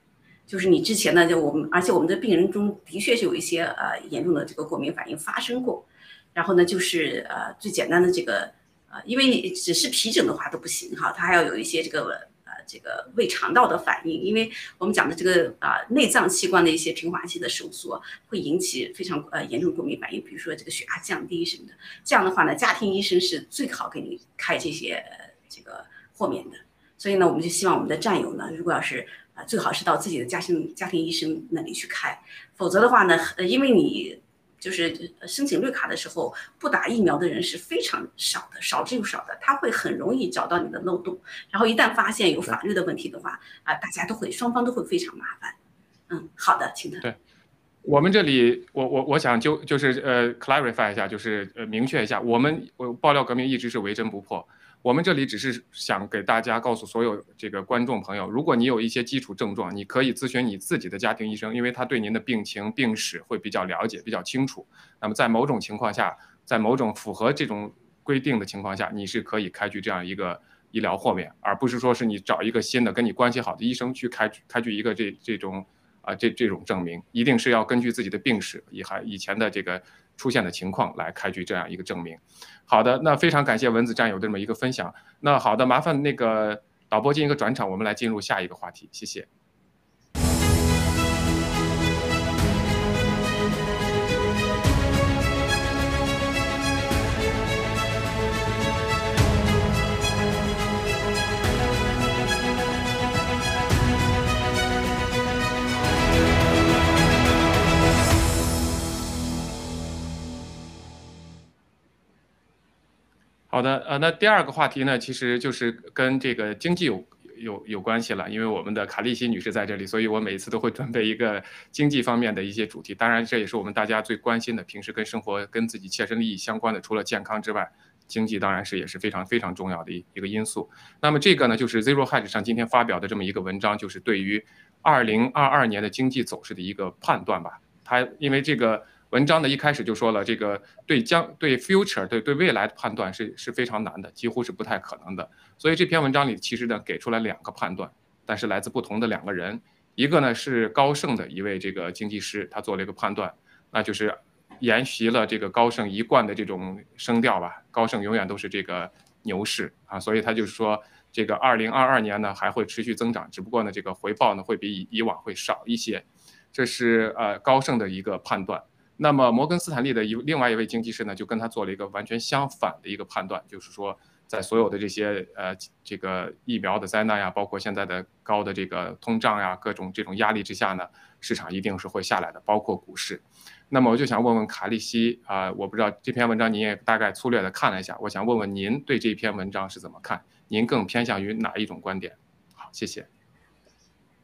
就是你之前呢，就我们，而且我们的病人中的确是有一些呃严重的这个过敏反应发生过，然后呢，就是呃最简单的这个呃，因为只是皮疹的话都不行哈，它还要有一些这个呃这个胃肠道的反应，因为我们讲的这个啊内脏器官的一些平滑肌的收缩会引起非常呃严重过敏反应，比如说这个血压降低什么的，这样的话呢，家庭医生是最好给你开这些这个豁免的，所以呢，我们就希望我们的战友呢，如果要是。啊，最好是到自己的家庭家庭医生那里去开，否则的话呢，呃，因为你就是申请绿卡的时候不打疫苗的人是非常少的，少之又少的，他会很容易找到你的漏洞，然后一旦发现有法律的问题的话，啊，大家都会双方都会非常麻烦。嗯，好的，请的。对，我们这里，我我我想就就是呃，clarify 一下，就是呃，明确一下，我们我爆料革命一直是唯真不破。我们这里只是想给大家告诉所有这个观众朋友，如果你有一些基础症状，你可以咨询你自己的家庭医生，因为他对您的病情病史会比较了解，比较清楚。那么在某种情况下，在某种符合这种规定的情况下，你是可以开具这样一个医疗豁免，而不是说是你找一个新的跟你关系好的医生去开开具一个这这种啊这这种证明，一定是要根据自己的病史以还以前的这个。出现的情况来开具这样一个证明。好的，那非常感谢文子战友这么一个分享。那好的，麻烦那个导播进一个转场，我们来进入下一个话题，谢谢。好的，呃，那第二个话题呢，其实就是跟这个经济有有有关系了，因为我们的卡利西女士在这里，所以我每次都会准备一个经济方面的一些主题。当然，这也是我们大家最关心的，平时跟生活跟自己切身利益相关的，除了健康之外，经济当然是也是非常非常重要的一一个因素。那么这个呢，就是 Zero Hedge 上今天发表的这么一个文章，就是对于二零二二年的经济走势的一个判断吧。它因为这个。文章的一开始就说了，这个对将对 future 对对未来的判断是是非常难的，几乎是不太可能的。所以这篇文章里其实呢给出了两个判断，但是来自不同的两个人。一个呢是高盛的一位这个经济师，他做了一个判断，那就是沿袭了这个高盛一贯的这种声调吧。高盛永远都是这个牛市啊，所以他就是说这个二零二二年呢还会持续增长，只不过呢这个回报呢会比以以往会少一些，这是呃高盛的一个判断。那么摩根斯坦利的一另外一位经济师呢，就跟他做了一个完全相反的一个判断，就是说，在所有的这些呃这个疫苗的灾难呀，包括现在的高的这个通胀呀，各种这种压力之下呢，市场一定是会下来的，包括股市。那么我就想问问卡利西啊，我不知道这篇文章您也大概粗略的看了一下，我想问问您对这篇文章是怎么看？您更偏向于哪一种观点？好，谢谢。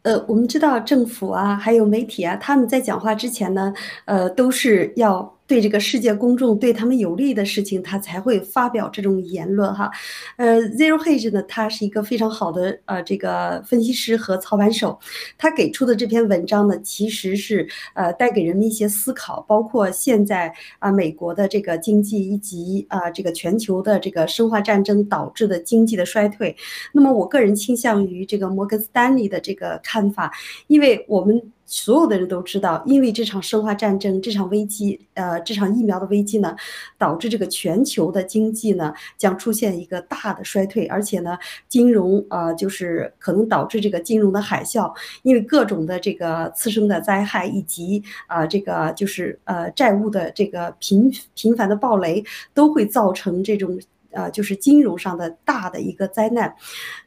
呃，我们知道政府啊，还有媒体啊，他们在讲话之前呢，呃，都是要。对这个世界公众对他们有利的事情，他才会发表这种言论哈。呃，Zero Hedge 呢，他是一个非常好的呃这个分析师和操盘手，他给出的这篇文章呢，其实是呃带给人们一些思考，包括现在啊美国的这个经济以及啊这个全球的这个生化战争导致的经济的衰退。那么我个人倾向于这个摩根斯丹利的这个看法，因为我们。所有的人都知道，因为这场生化战争、这场危机，呃，这场疫苗的危机呢，导致这个全球的经济呢将出现一个大的衰退，而且呢，金融啊，就是可能导致这个金融的海啸，因为各种的这个次生的灾害以及啊，这个就是呃债务的这个频频繁的暴雷，都会造成这种。呃，就是金融上的大的一个灾难，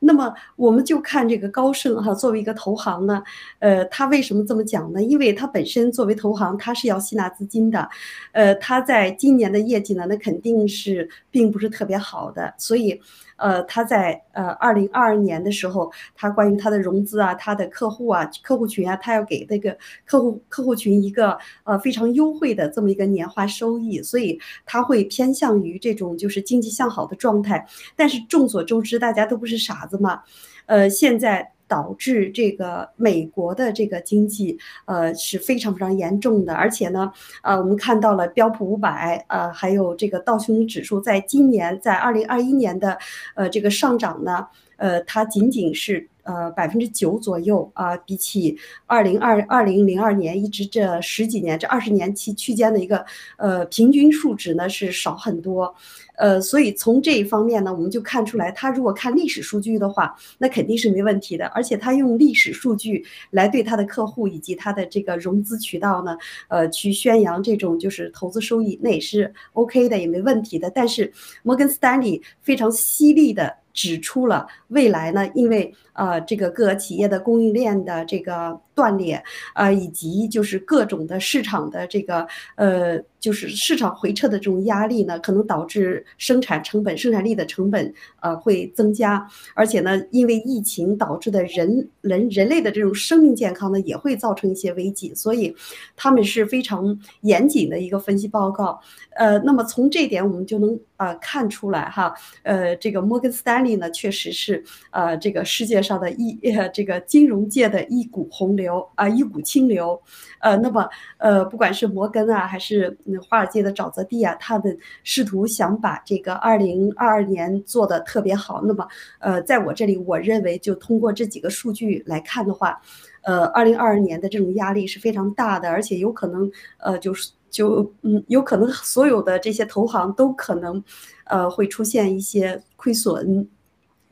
那么我们就看这个高盛哈，作为一个投行呢，呃，他为什么这么讲呢？因为他本身作为投行，他是要吸纳资金的，呃，他在今年的业绩呢，那肯定是并不是特别好的，所以。呃，他在呃二零二二年的时候，他关于他的融资啊，他的客户啊，客户群啊，他要给那个客户客户群一个呃非常优惠的这么一个年化收益，所以他会偏向于这种就是经济向好的状态。但是众所周知，大家都不是傻子嘛，呃，现在。导致这个美国的这个经济，呃是非常非常严重的，而且呢，呃，我们看到了标普五百，呃，还有这个道琼斯指数，在今年在二零二一年的，呃，这个上涨呢，呃，它仅仅是。呃，百分之九左右啊，比起二零二二零零二年一直这十几年这二十年期区间的一个呃平均数值呢是少很多，呃，所以从这一方面呢，我们就看出来，他如果看历史数据的话，那肯定是没问题的，而且他用历史数据来对他的客户以及他的这个融资渠道呢，呃，去宣扬这种就是投资收益，那也是 OK 的，也没问题的。但是摩根斯丹利非常犀利的。指出了未来呢，因为呃这个各企业的供应链的这个断裂，呃以及就是各种的市场的这个呃就是市场回撤的这种压力呢，可能导致生产成本、生产力的成本呃会增加，而且呢，因为疫情导致的人人人类的这种生命健康呢，也会造成一些危机，所以他们是非常严谨的一个分析报告。呃，那么从这点我们就能呃看出来哈，呃，这个摩根斯丹利呢，确实是呃这个世界上的一呃这个金融界的一股洪流啊，一股清流。呃，那么呃，不管是摩根啊，还是华尔街的沼泽地啊，他们试图想把这个二零二二年做的特别好。那么呃，在我这里，我认为就通过这几个数据来看的话，呃，二零二二年的这种压力是非常大的，而且有可能呃就是。就嗯，有可能所有的这些投行都可能，呃，会出现一些亏损。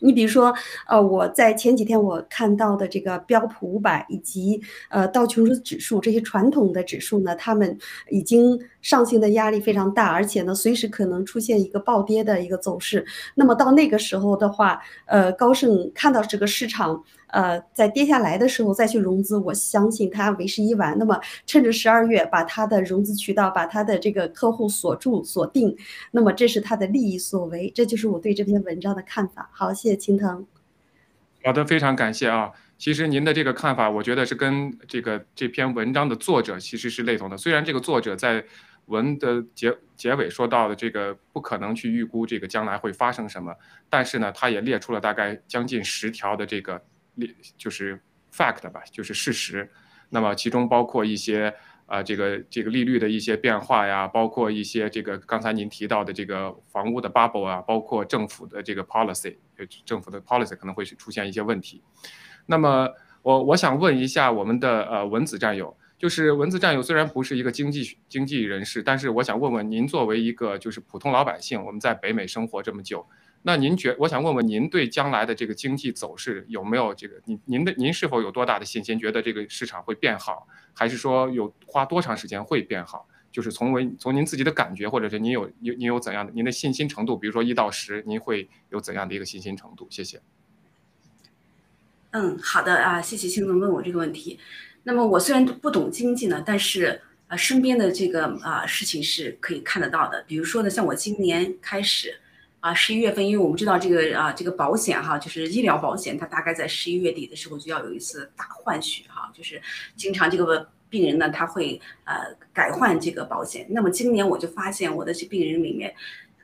你比如说，呃，我在前几天我看到的这个标普五百以及呃道琼斯指数这些传统的指数呢，他们已经上行的压力非常大，而且呢，随时可能出现一个暴跌的一个走势。那么到那个时候的话，呃，高盛看到这个市场。呃，在跌下来的时候再去融资，我相信他为时已晚。那么，趁着十二月把他的融资渠道、把他的这个客户锁住、锁定，那么这是他的利益所为。这就是我对这篇文章的看法。好，谢谢青藤。好的，非常感谢啊。其实您的这个看法，我觉得是跟这个这篇文章的作者其实是类同的。虽然这个作者在文的结结尾说到的这个不可能去预估这个将来会发生什么，但是呢，他也列出了大概将近十条的这个。就是 fact 吧，就是事实。那么其中包括一些啊，这个这个利率的一些变化呀，包括一些这个刚才您提到的这个房屋的 bubble 啊，包括政府的这个 policy，政府的 policy 可能会出现一些问题。那么我我想问一下我们的呃文子战友，就是文子战友虽然不是一个经济经济人士，但是我想问问您，作为一个就是普通老百姓，我们在北美生活这么久。那您觉，我想问问您对将来的这个经济走势有没有这个您您的您是否有多大的信心，觉得这个市场会变好，还是说有花多长时间会变好？就是从为从您自己的感觉，或者是您有您您有怎样的您的信心程度，比如说一到十，您会有怎样的一个信心程度？谢谢。嗯，好的啊，谢谢青总问我这个问题。那么我虽然不懂经济呢，但是啊身边的这个啊事情是可以看得到的。比如说呢，像我今年开始。啊，十一月份，因为我们知道这个啊，这个保险哈，就是医疗保险，它大概在十一月底的时候就要有一次大换血哈，就是经常这个病人呢，他会呃改换这个保险。那么今年我就发现我的这病人里面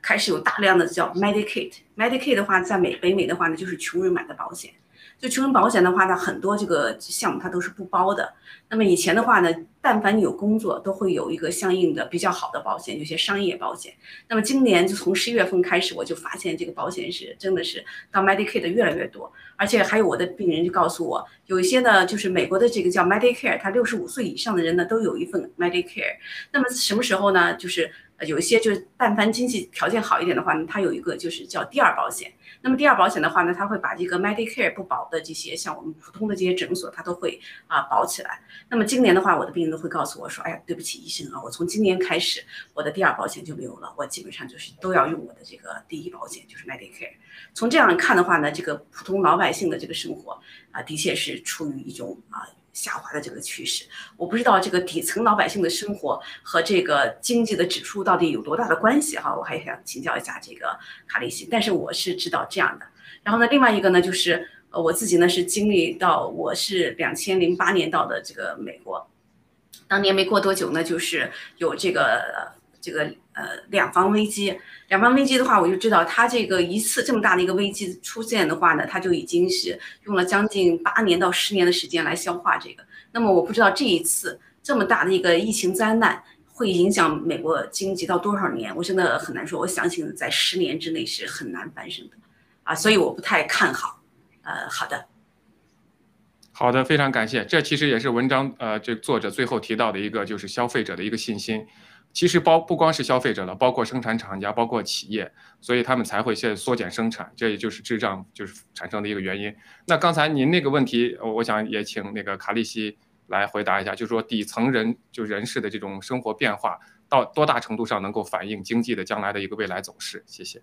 开始有大量的叫 Medicaid，Medicaid 的话，在美北美的话呢，就是穷人买的保险。就穷人保险的话呢，很多这个项目它都是不包的。那么以前的话呢，但凡你有工作，都会有一个相应的比较好的保险，有些商业保险。那么今年就从十一月份开始，我就发现这个保险是真的是到 Medicare 的越来越多，而且还有我的病人就告诉我，有一些呢就是美国的这个叫 Medicare，他六十五岁以上的人呢都有一份 Medicare。那么什么时候呢？就是有一些就是但凡经济条件好一点的话呢，他有一个就是叫第二保险。那么第二保险的话呢，它会把这个 Medicare 不保的这些，像我们普通的这些诊所，它都会啊保起来。那么今年的话，我的病人都会告诉我说：“哎呀，对不起医生啊，我从今年开始，我的第二保险就没有了，我基本上就是都要用我的这个第一保险，就是 Medicare。”从这样看的话呢，这个普通老百姓的这个生活啊，的确是处于一种啊。下滑的这个趋势，我不知道这个底层老百姓的生活和这个经济的指数到底有多大的关系哈，我还想请教一下这个卡利西。但是我是知道这样的。然后呢，另外一个呢，就是呃我自己呢是经历到，我是两千零八年到的这个美国，当年没过多久呢，就是有这个。这个呃两方危机，两方危机的话，我就知道他这个一次这么大的一个危机出现的话呢，他就已经是用了将近八年到十年的时间来消化这个。那么我不知道这一次这么大的一个疫情灾难会影响美国经济到多少年，我真的很难说。我相信在十年之内是很难翻身的，啊，所以我不太看好。呃，好的，好的，非常感谢。这其实也是文章呃这作者最后提到的一个就是消费者的一个信心。其实包不光是消费者了，包括生产厂家，包括企业，所以他们才会现在缩减生产，这也就是滞胀就是产生的一个原因。那刚才您那个问题，我想也请那个卡利西来回答一下，就是说底层人就人士的这种生活变化，到多大程度上能够反映经济的将来的一个未来走势？谢谢。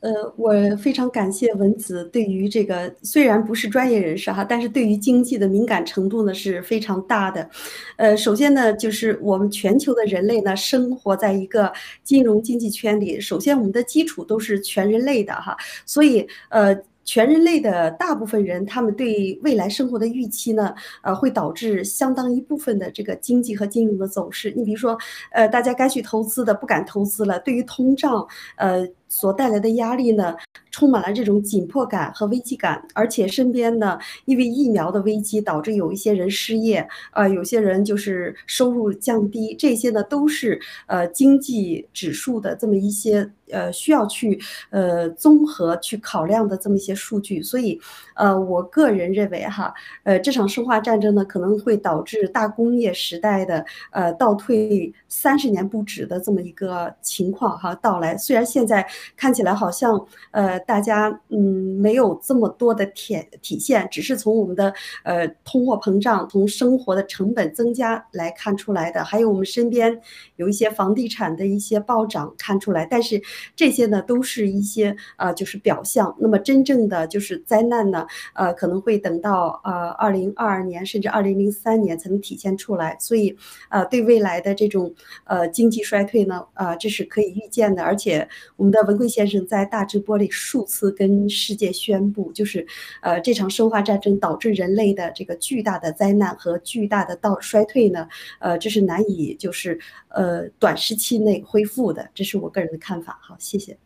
呃，我非常感谢文子对于这个虽然不是专业人士哈，但是对于经济的敏感程度呢是非常大的。呃，首先呢，就是我们全球的人类呢生活在一个金融经济圈里，首先我们的基础都是全人类的哈，所以呃。全人类的大部分人，他们对未来生活的预期呢，呃，会导致相当一部分的这个经济和金融的走势。你比如说，呃，大家该去投资的不敢投资了，对于通胀，呃。所带来的压力呢，充满了这种紧迫感和危机感，而且身边呢，因为疫苗的危机导致有一些人失业，呃，有些人就是收入降低，这些呢都是呃经济指数的这么一些呃需要去呃综合去考量的这么一些数据，所以呃我个人认为哈，呃这场生化战争呢可能会导致大工业时代的呃倒退三十年不止的这么一个情况哈到来，虽然现在。看起来好像，呃，大家嗯没有这么多的体体现，只是从我们的呃通货膨胀、从生活的成本增加来看出来的，还有我们身边有一些房地产的一些暴涨看出来。但是这些呢，都是一些呃就是表象。那么真正的就是灾难呢，呃，可能会等到呃二零二二年甚至二零零三年才能体现出来。所以，呃，对未来的这种呃经济衰退呢，呃，这是可以预见的。而且我们的。文贵先生在大直播里数次跟世界宣布，就是，呃，这场生化战争导致人类的这个巨大的灾难和巨大的到衰退呢，呃，这是难以就是呃短时期内恢复的，这是我个人的看法。好，谢谢。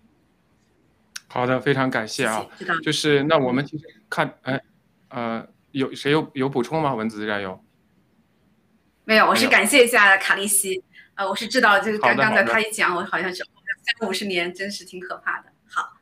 好的，非常感谢啊。就是那我们其实看，哎，呃，有谁有有补充吗？文子战友？没有，我是感谢一下卡利西。呃，我是知道，就是刚刚的他一讲，我好像是。三五十年真是挺可怕的。好，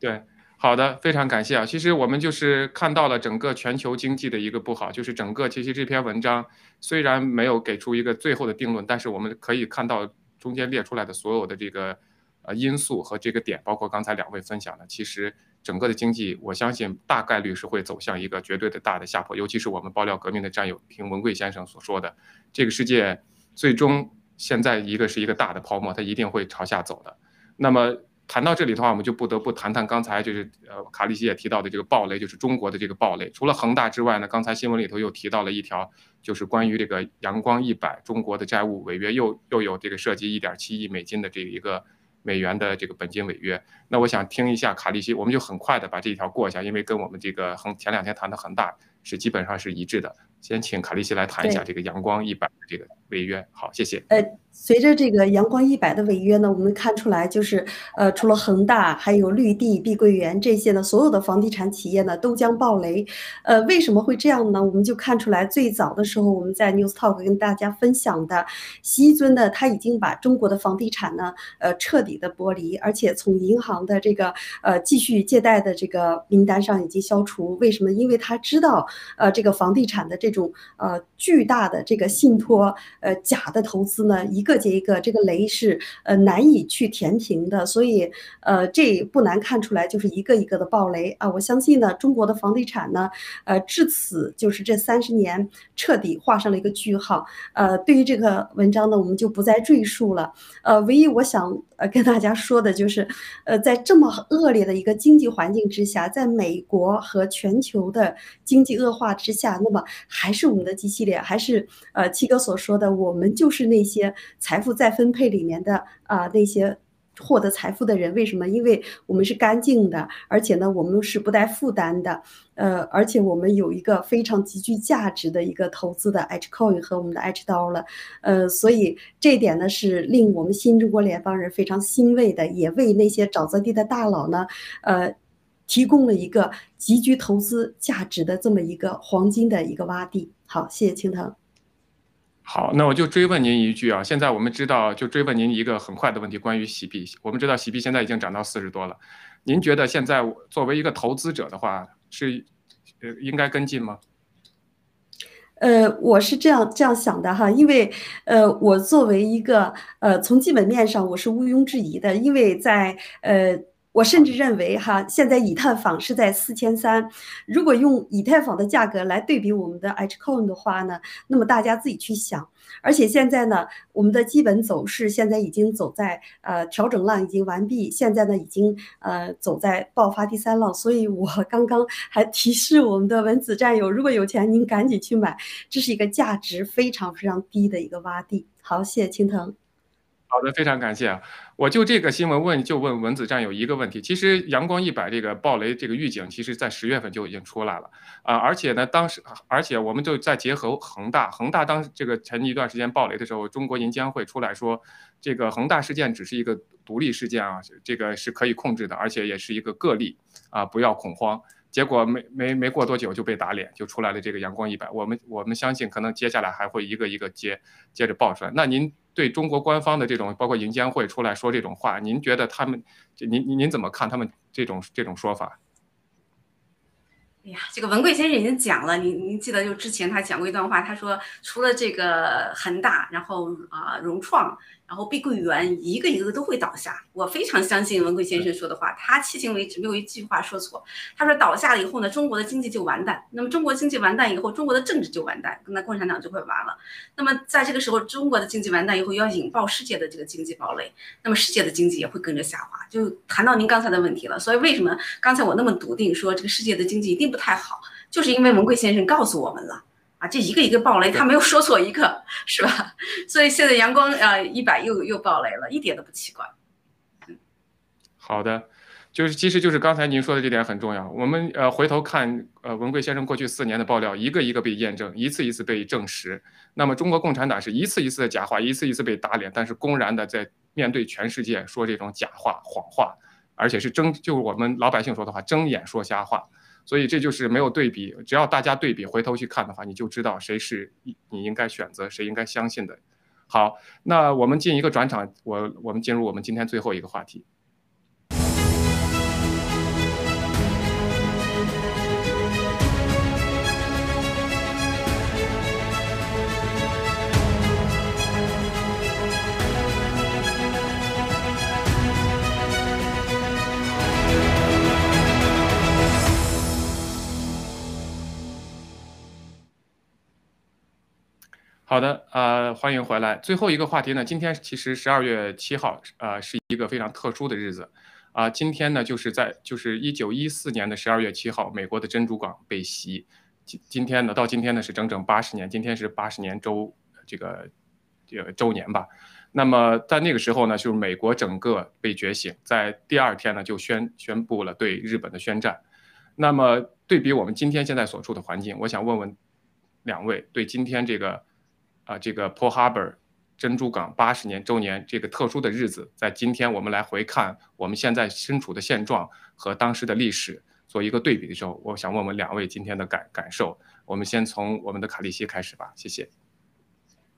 对，好的，非常感谢啊。其实我们就是看到了整个全球经济的一个不好，就是整个其实这篇文章虽然没有给出一个最后的定论，但是我们可以看到中间列出来的所有的这个呃因素和这个点，包括刚才两位分享的，其实整个的经济，我相信大概率是会走向一个绝对的大的下坡。尤其是我们爆料革命的战友听文贵先生所说的，这个世界最终。现在一个是一个大的泡沫，它一定会朝下走的。那么谈到这里的话，我们就不得不谈谈刚才就是呃卡利西也提到的这个暴雷，就是中国的这个暴雷。除了恒大之外呢，刚才新闻里头又提到了一条，就是关于这个阳光一百中国的债务违约，又又有这个涉及一点七亿美金的这一个美元的这个本金违约。那我想听一下卡利西，我们就很快的把这一条过一下，因为跟我们这个恒前两天谈的恒大是基本上是一致的。先请卡利西来谈一下这个阳光一百的这个违约。好，谢谢。呃，随着这个阳光一百的违约呢，我们看出来就是，呃，除了恒大，还有绿地、碧桂园这些呢，所有的房地产企业呢都将暴雷。呃，为什么会这样呢？我们就看出来，最早的时候我们在 News Talk 跟大家分享的，西尊呢，他已经把中国的房地产呢，呃，彻底的剥离，而且从银行的这个呃继续借贷的这个名单上已经消除。为什么？因为他知道，呃，这个房地产的这种呃巨大的这个信托呃假的投资呢，一个接一个，这个雷是呃难以去填平的，所以呃这不难看出来，就是一个一个的暴雷啊！我相信呢，中国的房地产呢，呃至此就是这三十年彻底画上了一个句号。呃，对于这个文章呢，我们就不再赘述了。呃，唯一我想。呃，跟大家说的就是，呃，在这么恶劣的一个经济环境之下，在美国和全球的经济恶化之下，那么还是我们的机器列，还是呃七哥所说的，我们就是那些财富再分配里面的啊那些。获得财富的人为什么？因为我们是干净的，而且呢，我们是不带负担的，呃，而且我们有一个非常极具价值的一个投资的 H coin 和我们的 H dollar，呃，所以这点呢是令我们新中国联邦人非常欣慰的，也为那些沼泽地的大佬呢，呃，提供了一个极具投资价值的这么一个黄金的一个洼地。好，谢谢青藤。好，那我就追问您一句啊，现在我们知道，就追问您一个很快的问题，关于洗币。我们知道洗币现在已经涨到四十多了，您觉得现在作为一个投资者的话，是呃应该跟进吗？呃，我是这样这样想的哈，因为呃，我作为一个呃，从基本面上我是毋庸置疑的，因为在呃。我甚至认为哈，现在以太坊是在四千三，如果用以太坊的价格来对比我们的 H Coin 的话呢，那么大家自己去想。而且现在呢，我们的基本走势现在已经走在呃调整浪已经完毕，现在呢已经呃走在爆发第三浪。所以我刚刚还提示我们的文子战友，如果有钱您赶紧去买，这是一个价值非常非常低的一个洼地。好，谢谢青藤。好的，非常感谢啊！我就这个新闻问，就问文子战友一个问题。其实阳光一百这个暴雷这个预警，其实在十月份就已经出来了啊！而且呢，当时而且我们就再结合恒大，恒大当这个前一段时间暴雷的时候，中国银监会出来说，这个恒大事件只是一个独立事件啊，这个是可以控制的，而且也是一个个例啊，不要恐慌。结果没没没过多久就被打脸，就出来了这个阳光一百。我们我们相信，可能接下来还会一个一个接接着爆出来。那您对中国官方的这种，包括银监会出来说这种话，您觉得他们，您您怎么看他们这种这种说法？哎呀，这个文贵先生已经讲了，您您记得就之前他讲过一段话，他说除了这个恒大，然后啊融创。然后碧桂园一个一个都会倒下，我非常相信文贵先生说的话，他迄今为止没有一句话说错。他说倒下了以后呢，中国的经济就完蛋。那么中国经济完蛋以后，中国的政治就完蛋，那共产党就会完了。那么在这个时候，中国的经济完蛋以后，要引爆世界的这个经济堡垒，那么世界的经济也会跟着下滑。就谈到您刚才的问题了，所以为什么刚才我那么笃定说这个世界的经济一定不太好，就是因为文贵先生告诉我们了。啊，这一个一个爆雷，他没有说错一个，是吧？所以现在阳光呃一百又又爆雷了，一点都不奇怪。嗯，好的，就是其实就是刚才您说的这点很重要。我们呃回头看呃文贵先生过去四年的爆料，一个一个被验证，一次一次被证实。那么中国共产党是一次一次的假话，一次一次被打脸，但是公然的在面对全世界说这种假话、谎话，而且是睁就是我们老百姓说的话，睁眼说瞎话。所以这就是没有对比，只要大家对比回头去看的话，你就知道谁是你应该选择，谁应该相信的。好，那我们进一个转场，我我们进入我们今天最后一个话题。好的，呃，欢迎回来。最后一个话题呢，今天其实十二月七号，呃，是一个非常特殊的日子，啊，今天呢，就是在就是一九一四年的十二月七号，美国的珍珠港被袭。今今天呢，到今天呢是整整八十年，今天是八十年周这个这个周年吧。那么在那个时候呢，就是美国整个被觉醒，在第二天呢就宣宣布了对日本的宣战。那么对比我们今天现在所处的环境，我想问问两位，对今天这个。啊，这个 Pearl Harbor 珍珠港八十年周年这个特殊的日子，在今天我们来回看我们现在身处的现状和当时的历史做一个对比的时候，我想问问两位今天的感感受。我们先从我们的卡利西开始吧，谢谢。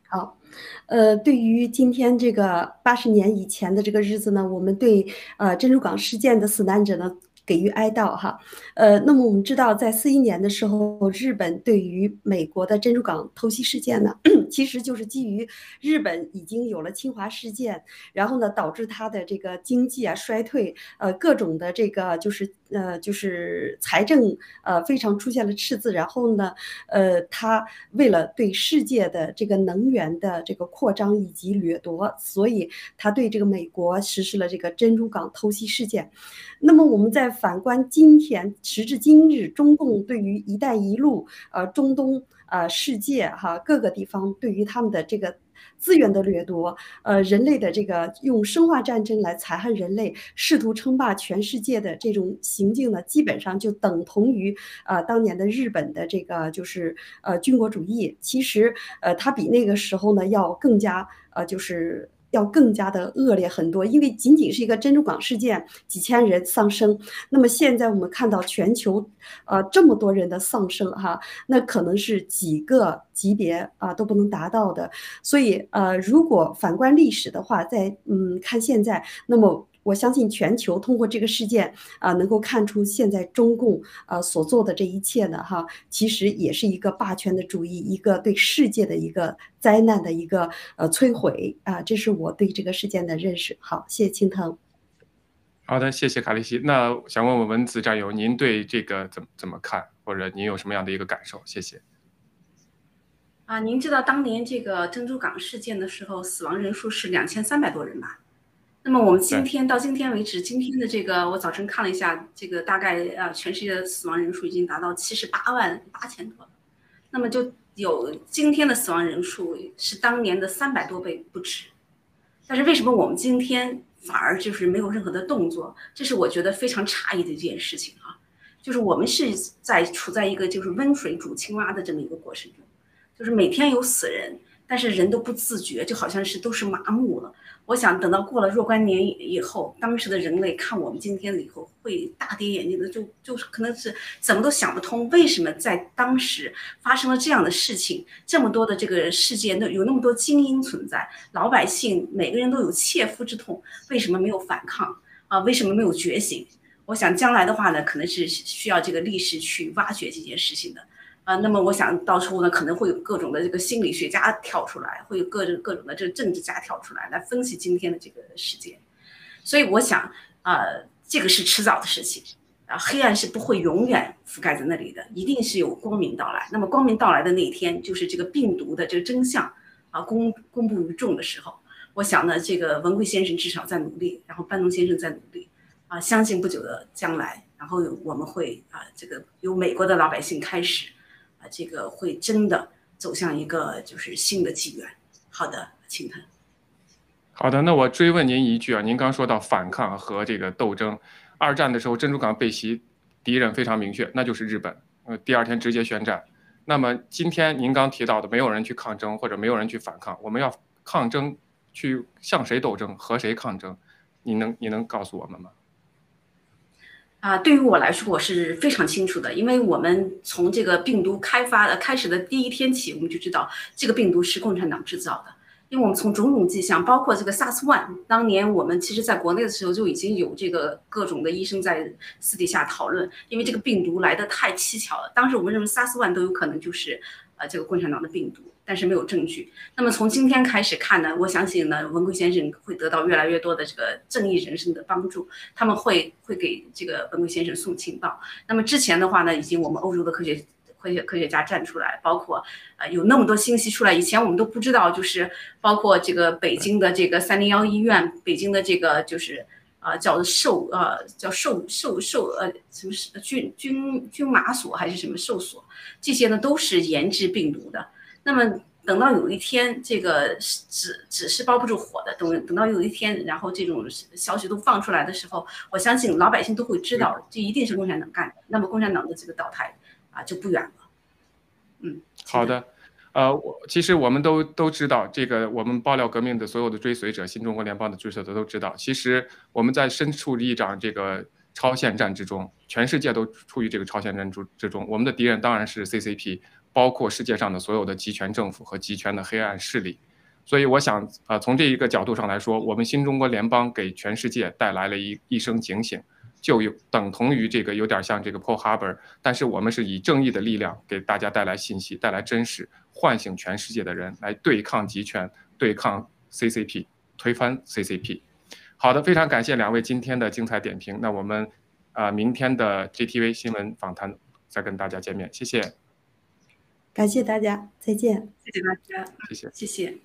好，呃，对于今天这个八十年以前的这个日子呢，我们对呃珍珠港事件的死难者呢。给予哀悼哈，呃，那么我们知道，在四一年的时候，日本对于美国的珍珠港偷袭事件呢，其实就是基于日本已经有了侵华事件，然后呢，导致它的这个经济啊衰退，呃，各种的这个就是呃就是财政呃非常出现了赤字，然后呢，呃，他为了对世界的这个能源的这个扩张以及掠夺，所以他对这个美国实施了这个珍珠港偷袭事件。那么我们在反观今天，时至今日，中共对于“一带一路”呃中东呃世界哈各个地方对于他们的这个资源的掠夺，呃人类的这个用生化战争来残害人类，试图称霸全世界的这种行径呢，基本上就等同于呃当年的日本的这个就是呃军国主义。其实呃它比那个时候呢要更加呃就是。要更加的恶劣很多，因为仅仅是一个珍珠港事件，几千人丧生。那么现在我们看到全球，呃，这么多人的丧生哈，那可能是几个级别啊都不能达到的。所以呃，如果反观历史的话，在嗯看现在，那么。我相信全球通过这个事件啊，能够看出现在中共啊所做的这一切呢，哈，其实也是一个霸权的主义，一个对世界的一个灾难的一个呃摧毁啊，这是我对这个事件的认识。好，谢谢青藤。好的，谢谢卡利西。那想问问文子战友，您对这个怎怎么看，或者您有什么样的一个感受？谢谢。啊，您知道当年这个珍珠港事件的时候，死亡人数是两千三百多人吧？那么我们今天到今天为止，今天的这个我早晨看了一下，这个大概啊，全世界的死亡人数已经达到七十八万八千多了。那么就有今天的死亡人数是当年的三百多倍不止。但是为什么我们今天？反而就是没有任何的动作，这是我觉得非常诧异的一件事情啊！就是我们是在处在一个就是温水煮青蛙的这么一个过程中，就是每天有死人，但是人都不自觉，就好像是都是麻木了。我想等到过了若干年以后，当时的人类看我们今天的以后，会大跌眼镜的，就就是可能是怎么都想不通，为什么在当时发生了这样的事情，这么多的这个世界，都有那么多精英存在，老百姓每个人都有切肤之痛，为什么没有反抗啊？为什么没有觉醒？我想将来的话呢，可能是需要这个历史去挖掘这件事情的。啊，那么我想到时候呢，可能会有各种的这个心理学家跳出来，会有各种各种的这个政治家跳出来，来分析今天的这个事件。所以我想，呃，这个是迟早的事情，啊，黑暗是不会永远覆盖在那里的，一定是有光明到来。那么光明到来的那一天，就是这个病毒的这个真相啊公公布于众的时候。我想呢，这个文贵先生至少在努力，然后班农先生在努力，啊，相信不久的将来，然后我们会啊，这个由美国的老百姓开始。啊，这个会真的走向一个就是新的纪元。好的，青藤。好的，那我追问您一句啊，您刚说到反抗和这个斗争，二战的时候珍珠港被袭，敌人非常明确，那就是日本。呃，第二天直接宣战。那么今天您刚提到的，没有人去抗争或者没有人去反抗，我们要抗争，去向谁斗争，和谁抗争？你能你能告诉我们吗？啊，对于我来说，我是非常清楚的，因为我们从这个病毒开发的开始的第一天起，我们就知道这个病毒是共产党制造的。因为我们从种种迹象，包括这个 SARS one，当年我们其实在国内的时候就已经有这个各种的医生在私底下讨论，因为这个病毒来的太蹊跷了。当时我们认为 SARS one 都有可能就是呃这个共产党的病毒。但是没有证据。那么从今天开始看呢，我相信呢，文贵先生会得到越来越多的这个正义人士的帮助，他们会会给这个文贵先生送情报。那么之前的话呢，已经我们欧洲的科学科学科学家站出来，包括呃有那么多信息出来，以前我们都不知道，就是包括这个北京的这个三零幺医院，北京的这个就是呃叫受呃叫受受受呃什么是军军军马所还是什么兽所，这些呢都是研制病毒的。那么等到有一天，这个纸纸是包不住火的。等等到有一天，然后这种消息都放出来的时候，我相信老百姓都会知道，这一定是共产党干的。那么共产党的这个倒台啊，就不远了。嗯，好的。呃，我其实我们都都知道，这个我们爆料革命的所有的追随者，新中国联邦的追随者都知道，其实我们在身处一场这个超限战之中，全世界都处于这个超限战之之中。我们的敌人当然是 CCP。包括世界上的所有的集权政府和集权的黑暗势力，所以我想，呃，从这一个角度上来说，我们新中国联邦给全世界带来了一一声警醒，就有等同于这个有点像这个 Pearl Harbor，但是我们是以正义的力量给大家带来信息，带来真实，唤醒全世界的人来对抗集权，对抗 CCP，推翻 CCP。好的，非常感谢两位今天的精彩点评。那我们，啊，明天的 GTV 新闻访谈再跟大家见面，谢谢。感谢大家，再见。谢谢大家，谢谢，谢谢。